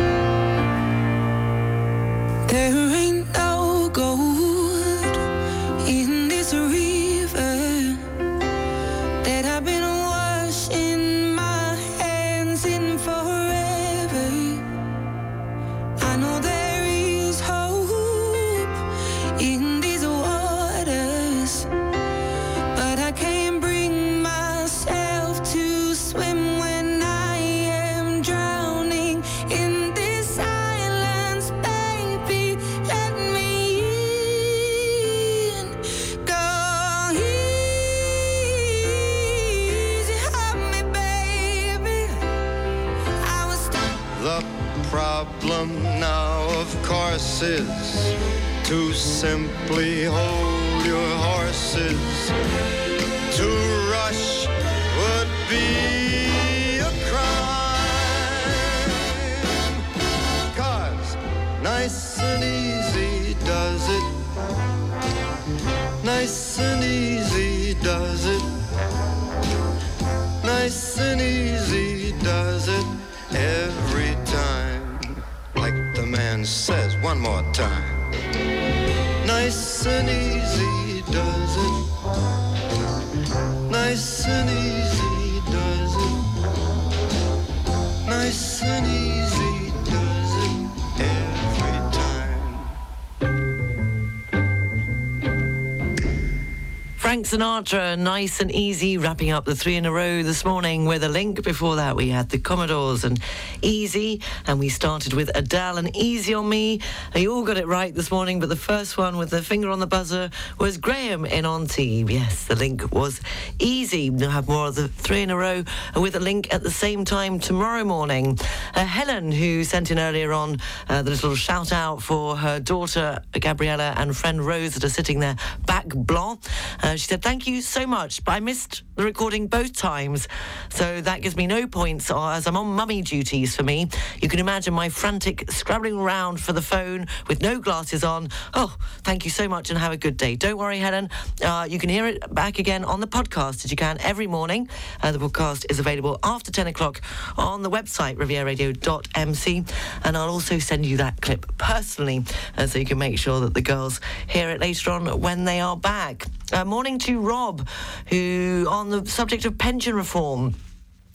Sinatra, nice and easy, wrapping up the three in a row this morning with a link. Before that, we had the Commodores and Easy, and we started with Adele and Easy on Me. You all got it right this morning, but the first one with the finger on the buzzer was Graham in Antibes. Yes, the link was Easy. We'll have more of the three in a row with a link at the same time tomorrow morning. Uh, Helen, who sent in earlier on uh, the little shout out for her daughter Gabriella and friend Rose that are sitting their bac blanc. Uh, she said, Thank you so much, but I missed the recording both times. So that gives me no points uh, as I'm on mummy for me. You can imagine my frantic scrabbling around for the phone with no glasses on. Oh, thank you so much and have a good day. Don't worry, Helen. Uh, you can hear it back again on the podcast as you can every morning. Uh, the podcast is available after 10 o'clock on the website, rivieradio.mc. And I'll also send you that clip personally uh, so you can make sure that the girls hear it later on when they are back. Uh, morning to Rob, who on the subject of pension reform.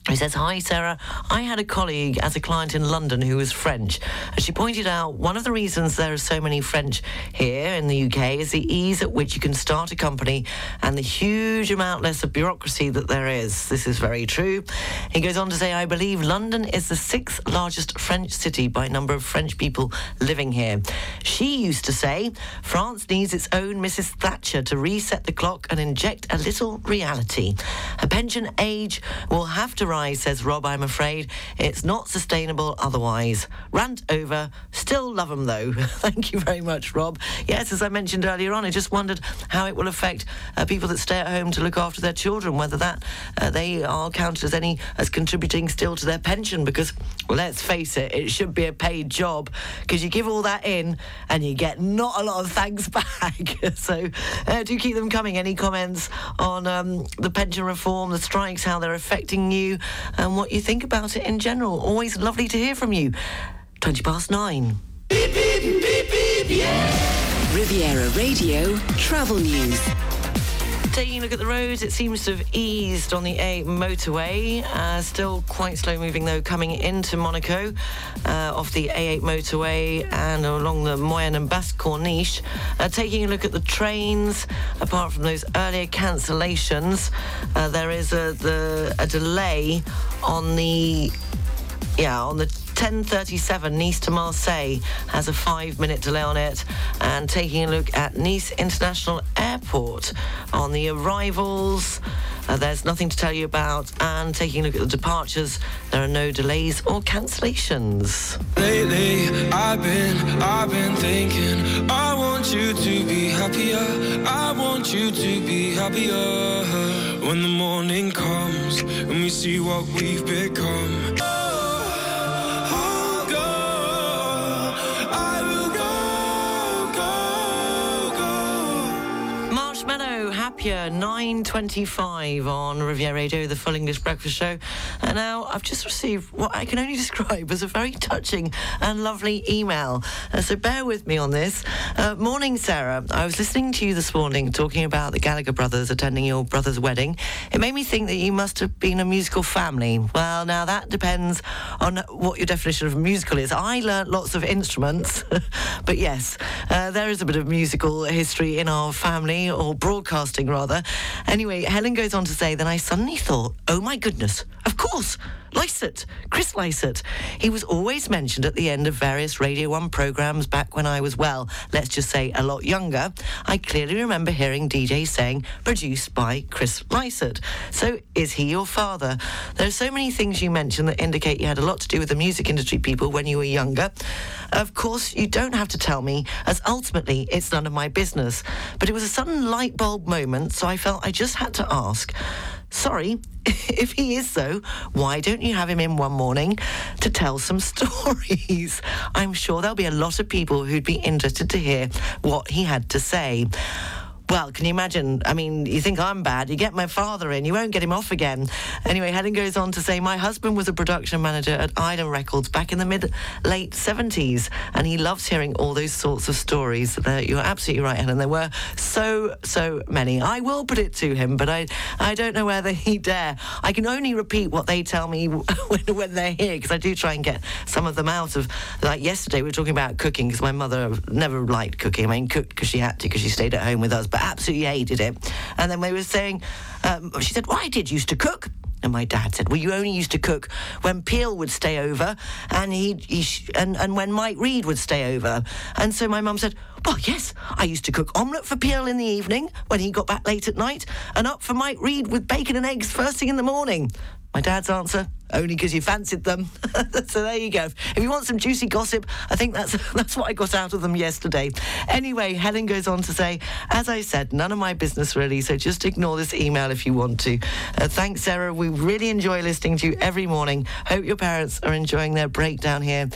He says, Hi, Sarah. I had a colleague as a client in London who was French. And she pointed out one of the reasons there are so many French here in the UK is the ease at which you can start a company and the huge amount less of bureaucracy that there is. This is very true. He goes on to say, I believe London is the sixth largest French city by number of French people living here. She used to say, France needs its own Mrs. Thatcher to reset the clock and inject a little reality. Her pension age will have to rise, says Rob, I'm afraid. It's not sustainable otherwise. Rant over. Still love them, though. Thank you very much, Rob. Yes, as I mentioned earlier on, I just wondered how it will affect uh, people that stay at home to look after their children, whether that uh, they are counted as any as contributing still to their pension, because well, let's face it, it should be a paid job because you give all that in and you get not a lot of thanks back. so uh, do keep them coming. Any comments on um, the pension reform, the strikes, how they're affecting you, and what you think about it in general? Always lovely to hear from you. 20 past nine. Riviera Radio Travel News. Taking a look at the roads, it seems to have eased on the A motorway. Uh, still quite slow moving though, coming into Monaco uh, off the A8 motorway and along the Moyen and Basse Corniche. Uh, taking a look at the trains, apart from those earlier cancellations, uh, there is a, the, a delay on the yeah, on the 10.37 Nice to Marseille has a five-minute delay on it. And taking a look at Nice International Airport on the arrivals, uh, there's nothing to tell you about. And taking a look at the departures, there are no delays or cancellations. Lately, I've been, I've been thinking, I want you to be happier. I want you to be happier. When the morning comes and we see what we've become. Marshmallow, 9.25 on Riviera Radio, the full English breakfast show. And now I've just received what I can only describe as a very touching and lovely email. Uh, so bear with me on this. Uh, morning, Sarah. I was listening to you this morning talking about the Gallagher brothers attending your brother's wedding. It made me think that you must have been a musical family. Well, now that depends on what your definition of musical is. I learnt lots of instruments, but yes, uh, there is a bit of musical history in our family, or broadcasting rather. Anyway, Helen goes on to say, then I suddenly thought, oh my goodness, of course, Lycett, Chris Lycett. He was always mentioned at the end of various Radio 1 programmes back when I was, well, let's just say a lot younger. I clearly remember hearing DJs saying, produced by Chris Lycett. So is he your father? There are so many things you mentioned that indicate you had a lot to do with the music industry people when you were younger. Of course, you don't have to tell me, as ultimately it's none of my business. But it was a sudden light bulb moment, so I felt I just had to ask. Sorry, if he is so, why don't you have him in one morning to tell some stories? I'm sure there'll be a lot of people who'd be interested to hear what he had to say. Well, can you imagine? I mean, you think I'm bad, you get my father in, you won't get him off again. Anyway, Helen goes on to say, My husband was a production manager at Island Records back in the mid late 70s, and he loves hearing all those sorts of stories. You're absolutely right, Helen. There were so, so many. I will put it to him, but I, I don't know whether he dare. I can only repeat what they tell me when, when they're here, because I do try and get some of them out of. Like yesterday, we were talking about cooking, because my mother never liked cooking. I mean, cooked because she had to, because she stayed at home with us but absolutely hated it. And then we were saying, um, she said, well, I did used to cook. And my dad said, "Well, you only used to cook when Peel would stay over, and he, he and and when Mike Read would stay over." And so my mum said, "Well, yes, I used to cook omelette for Peel in the evening when he got back late at night, and up for Mike Read with bacon and eggs first thing in the morning." My dad's answer, only because you fancied them. so there you go. If you want some juicy gossip, I think that's that's what I got out of them yesterday. Anyway, Helen goes on to say, as I said, none of my business really, so just ignore this email if you want to. Uh, thanks, Sarah. We really enjoy listening to you every morning. Hope your parents are enjoying their break down here.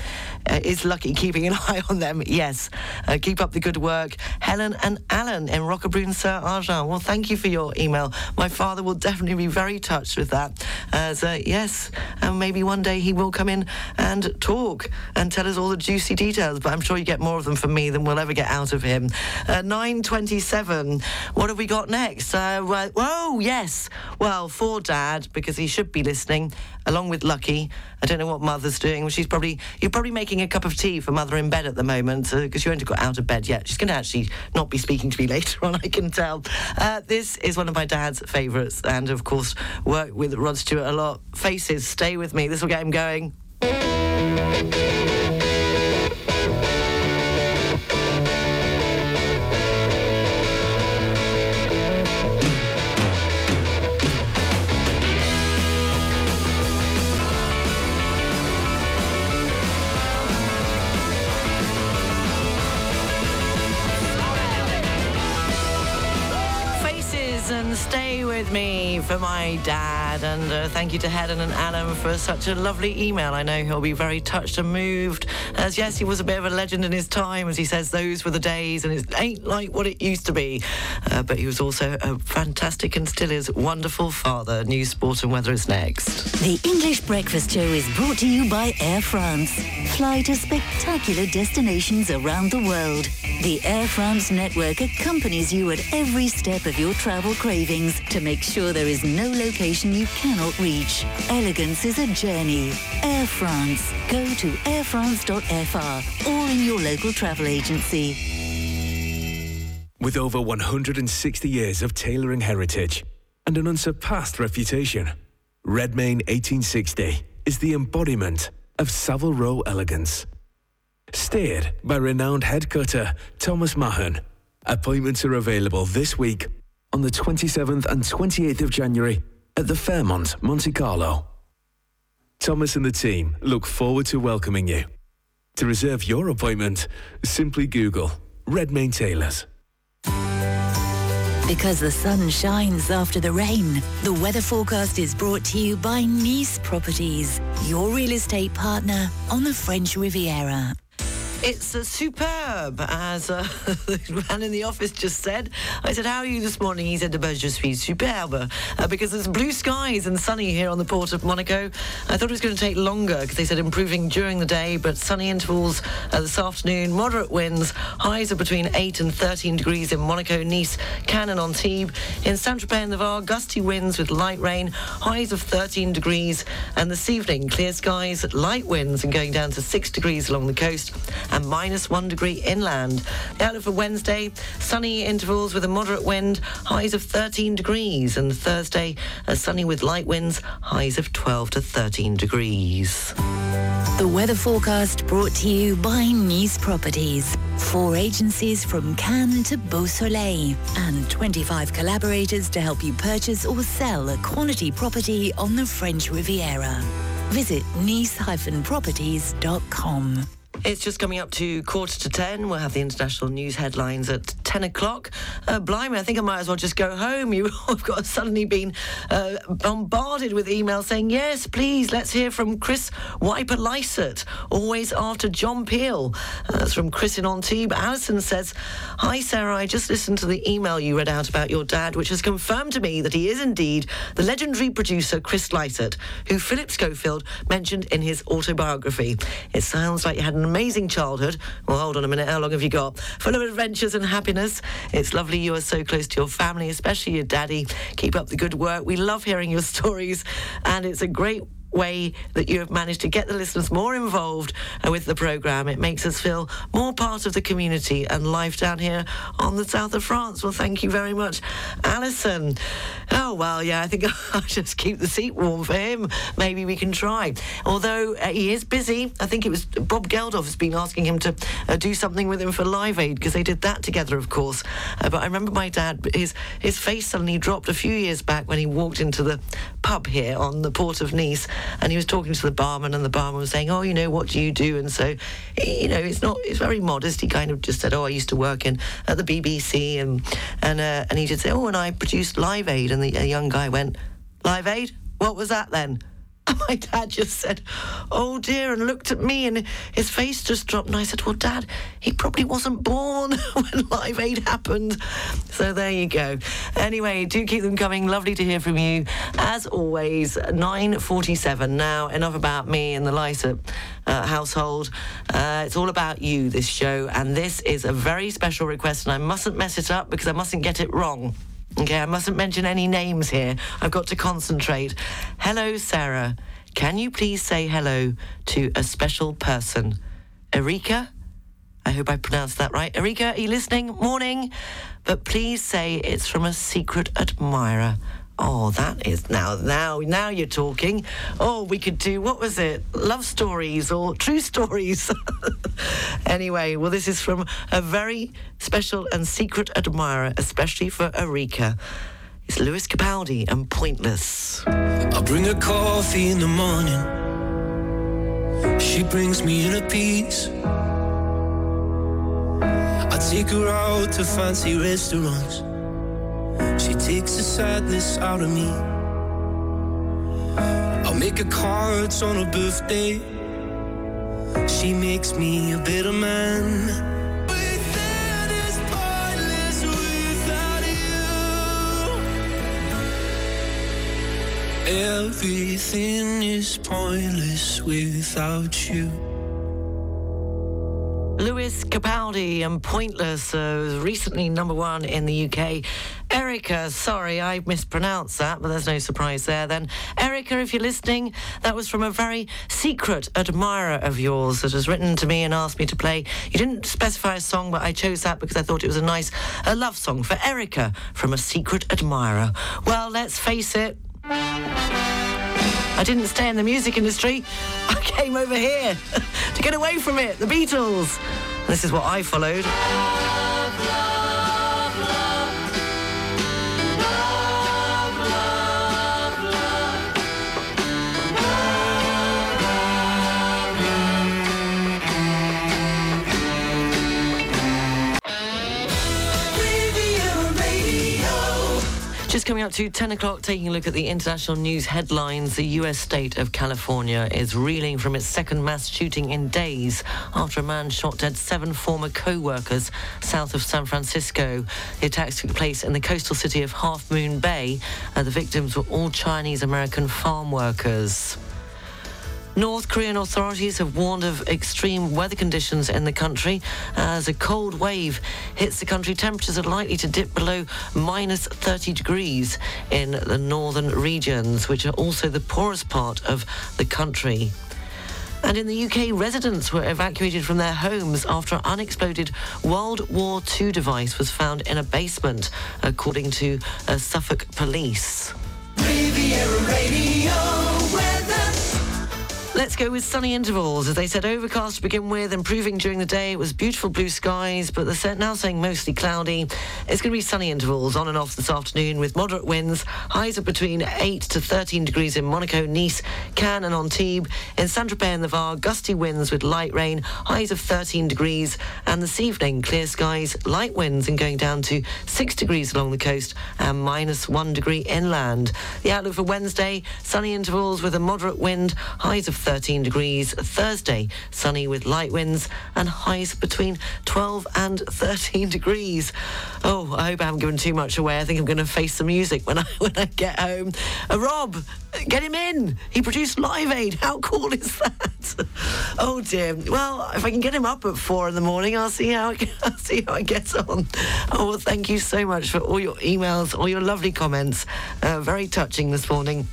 Uh, is Lucky keeping an eye on them? Yes. Uh, keep up the good work. Helen and Alan in Roquebrune Saint Argent. Well, thank you for your email. My father will definitely be very touched with that. Uh, yes, and maybe one day he will come in and talk and tell us all the juicy details. But I'm sure you get more of them from me than we'll ever get out of him. Uh, 9.27, what have we got next? Uh, well, oh, yes. Well, for Dad, because he should be listening, along with Lucky. I don't know what Mother's doing. She's probably, you're probably making a cup of tea for Mother in bed at the moment, because you haven't got out of bed yet. She's going to actually not be speaking to me later on, I can tell. Uh, this is one of my dad's favourites, and of course, work with Rod Stewart a lot. Faces, stay with me. This will get him going. Faces and stay with me for my dad. And uh, thank you to Helen and Alan for such a lovely email. I know he'll be very touched and moved. As yes, he was a bit of a legend in his time, as he says, those were the days, and it ain't like what it used to be. Uh, but he was also a fantastic and still is wonderful father. News, sport, and weather is next. The English Breakfast Show is brought to you by Air France. Fly to spectacular destinations around the world. The Air France network accompanies you at every step of your travel cravings to make sure there is no location you cannot reach. Elegance is a journey. Air France. Go to airfrance.fr or in your local travel agency. With over 160 years of tailoring heritage and an unsurpassed reputation, Redmayne 1860 is the embodiment of Savile Row elegance. Steered by renowned head cutter Thomas Mahon, appointments are available this week on the 27th and 28th of January at the Fairmont, Monte Carlo. Thomas and the team look forward to welcoming you. To reserve your appointment, simply Google Redmayne Tailors. Because the sun shines after the rain, the weather forecast is brought to you by Nice Properties, your real estate partner on the French Riviera. It's uh, superb, as uh, the man in the office just said. I said, How are you this morning? He said, Je suis superbe, uh, because it's blue skies and sunny here on the port of Monaco. I thought it was going to take longer because they said improving during the day, but sunny intervals uh, this afternoon, moderate winds, highs of between 8 and 13 degrees in Monaco, Nice, Cannes, and Antibes. In Saint Tropez and the Var, gusty winds with light rain, highs of 13 degrees. And this evening, clear skies, light winds, and going down to 6 degrees along the coast and minus one degree inland. The outlook for Wednesday, sunny intervals with a moderate wind, highs of 13 degrees. And Thursday, uh, sunny with light winds, highs of 12 to 13 degrees. The weather forecast brought to you by Nice Properties. Four agencies from Cannes to Beausoleil and 25 collaborators to help you purchase or sell a quality property on the French Riviera. Visit nice-properties.com. It's just coming up to quarter to ten. We'll have the international news headlines at ten o'clock. Uh, blimey, I think I might as well just go home. You have got suddenly been uh, bombarded with emails saying, yes, please, let's hear from Chris Wiper Lycett, always after John Peel. Uh, that's from Chris in Antibes. Alison says, Hi, Sarah, I just listened to the email you read out about your dad, which has confirmed to me that he is indeed the legendary producer Chris Lycett, who Philip Schofield mentioned in his autobiography. It sounds like you had an amazing childhood. Well, hold on a minute. How long have you got? Full of adventures and happiness. It's lovely you are so close to your family, especially your daddy. Keep up the good work. We love hearing your stories, and it's a great way that you have managed to get the listeners more involved with the programme. It makes us feel more part of the community and life down here on the south of France. Well, thank you very much, Alison. Oh, well, yeah, I think I'll just keep the seat warm for him. Maybe we can try. Although uh, he is busy, I think it was Bob Geldof has been asking him to uh, do something with him for Live Aid because they did that together, of course. Uh, but I remember my dad, his, his face suddenly dropped a few years back when he walked into the pub here on the port of Nice and he was talking to the barman, and the barman was saying, "Oh, you know, what do you do?" And so, you know, it's not, it's very modest. He kind of just said, "Oh, I used to work in at the BBC," and and uh, and he did say, "Oh, and I produced Live Aid," and the young guy went, "Live Aid? What was that then?" And my dad just said, Oh dear, and looked at me, and his face just dropped. And I said, Well, Dad, he probably wasn't born when Live Aid happened. So there you go. Anyway, do keep them coming. Lovely to hear from you. As always, 9.47 now. Enough about me and the Lysa uh, household. Uh, it's all about you, this show. And this is a very special request, and I mustn't mess it up because I mustn't get it wrong. Okay, I mustn't mention any names here. I've got to concentrate. Hello, Sarah. Can you please say hello to a special person? Erika? I hope I pronounced that right. Erika, are you listening? Morning. But please say it's from a secret admirer. Oh, that is now, now, now you're talking. Oh, we could do, what was it? Love stories or true stories. anyway, well, this is from a very special and secret admirer, especially for Erika. It's Lewis Capaldi and Pointless. I bring her coffee in the morning. She brings me in a piece. I take her out to fancy restaurants. She takes the sadness out of me. I'll make her cards on her birthday. She makes me a better man. Everything is pointless without you. Lewis Capaldi and Pointless uh, recently number one in the UK. Erica, sorry, I mispronounced that, but there's no surprise there then. Erica, if you're listening, that was from a very secret admirer of yours that has written to me and asked me to play. You didn't specify a song, but I chose that because I thought it was a nice a love song for Erica from a secret admirer. Well, let's face it. I didn't stay in the music industry. I came over here to get away from it. The Beatles. This is what I followed. Just coming up to 10 o'clock, taking a look at the international news headlines. The U.S. state of California is reeling from its second mass shooting in days after a man shot dead seven former co workers south of San Francisco. The attacks took place in the coastal city of Half Moon Bay. Uh, the victims were all Chinese American farm workers. North Korean authorities have warned of extreme weather conditions in the country as a cold wave hits the country. Temperatures are likely to dip below minus 30 degrees in the northern regions, which are also the poorest part of the country. And in the UK, residents were evacuated from their homes after an unexploded World War II device was found in a basement, according to uh, Suffolk police. Riviera Let's go with sunny intervals. As they said, overcast to begin with, improving during the day. It was beautiful blue skies, but they're now saying mostly cloudy. It's going to be sunny intervals on and off this afternoon with moderate winds. Highs of between 8 to 13 degrees in Monaco, Nice, Cannes and Antibes. In Saint-Tropez and the Var, gusty winds with light rain. Highs of 13 degrees. And this evening, clear skies, light winds and going down to 6 degrees along the coast and minus 1 degree inland. The outlook for Wednesday, sunny intervals with a moderate wind. Highs of 13 degrees. Thursday, sunny with light winds and highs between 12 and 13 degrees. Oh, I hope I haven't given too much away. I think I'm going to face the music when I when I get home. Uh, Rob, get him in. He produced Live Aid. How cool is that? oh dear. Well, if I can get him up at four in the morning, I'll see how I, I'll see how I get on. Oh, well, thank you so much for all your emails, all your lovely comments. Uh, very touching this morning.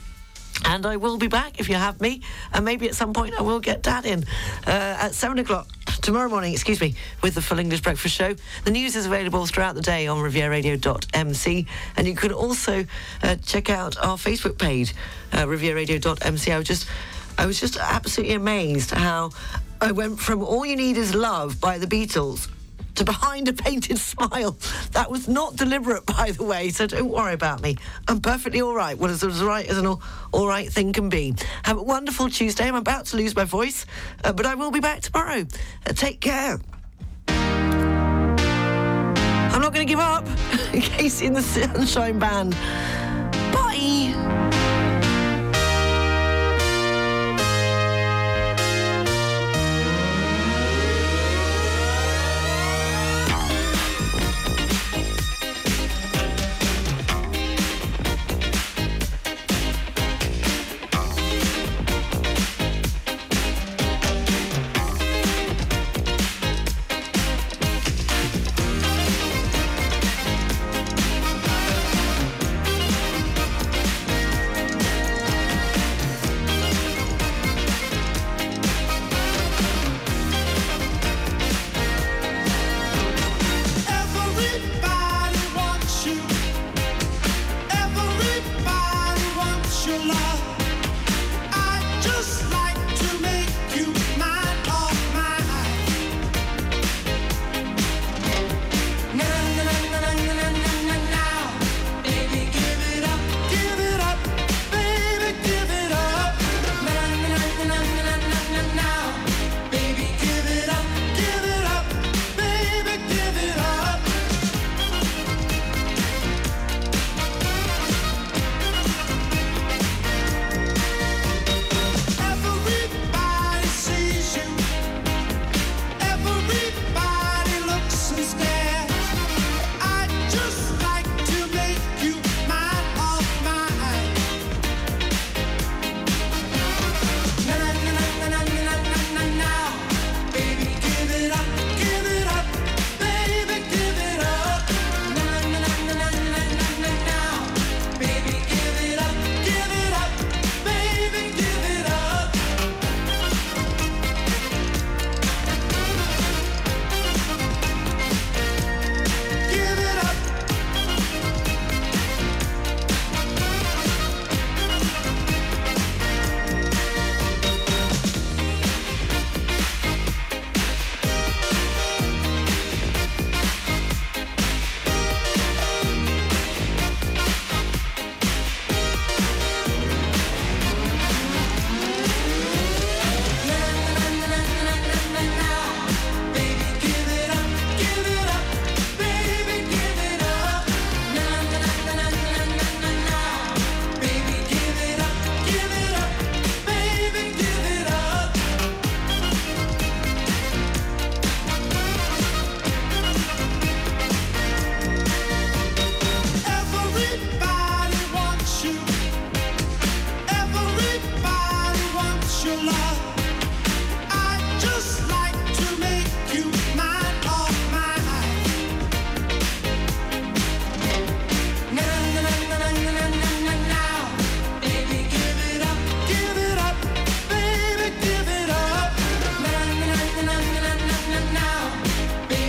And I will be back if you have me. And maybe at some point I will get Dad in uh, at 7 o'clock tomorrow morning, excuse me, with the Full English Breakfast Show. The news is available throughout the day on rivieradio.mc. And you can also uh, check out our Facebook page, uh, rivieradio.mc. I was just... I was just absolutely amazed how I went from All You Need Is Love by the Beatles to Behind a Painted Smile. That was not deliberate, by the way, so don't worry about me. I'm perfectly all right. Well, as, as right as an all, all right thing can be. Have a wonderful Tuesday. I'm about to lose my voice, uh, but I will be back tomorrow. Uh, take care. I'm not going to give up. KC and the Sunshine Band. Bye.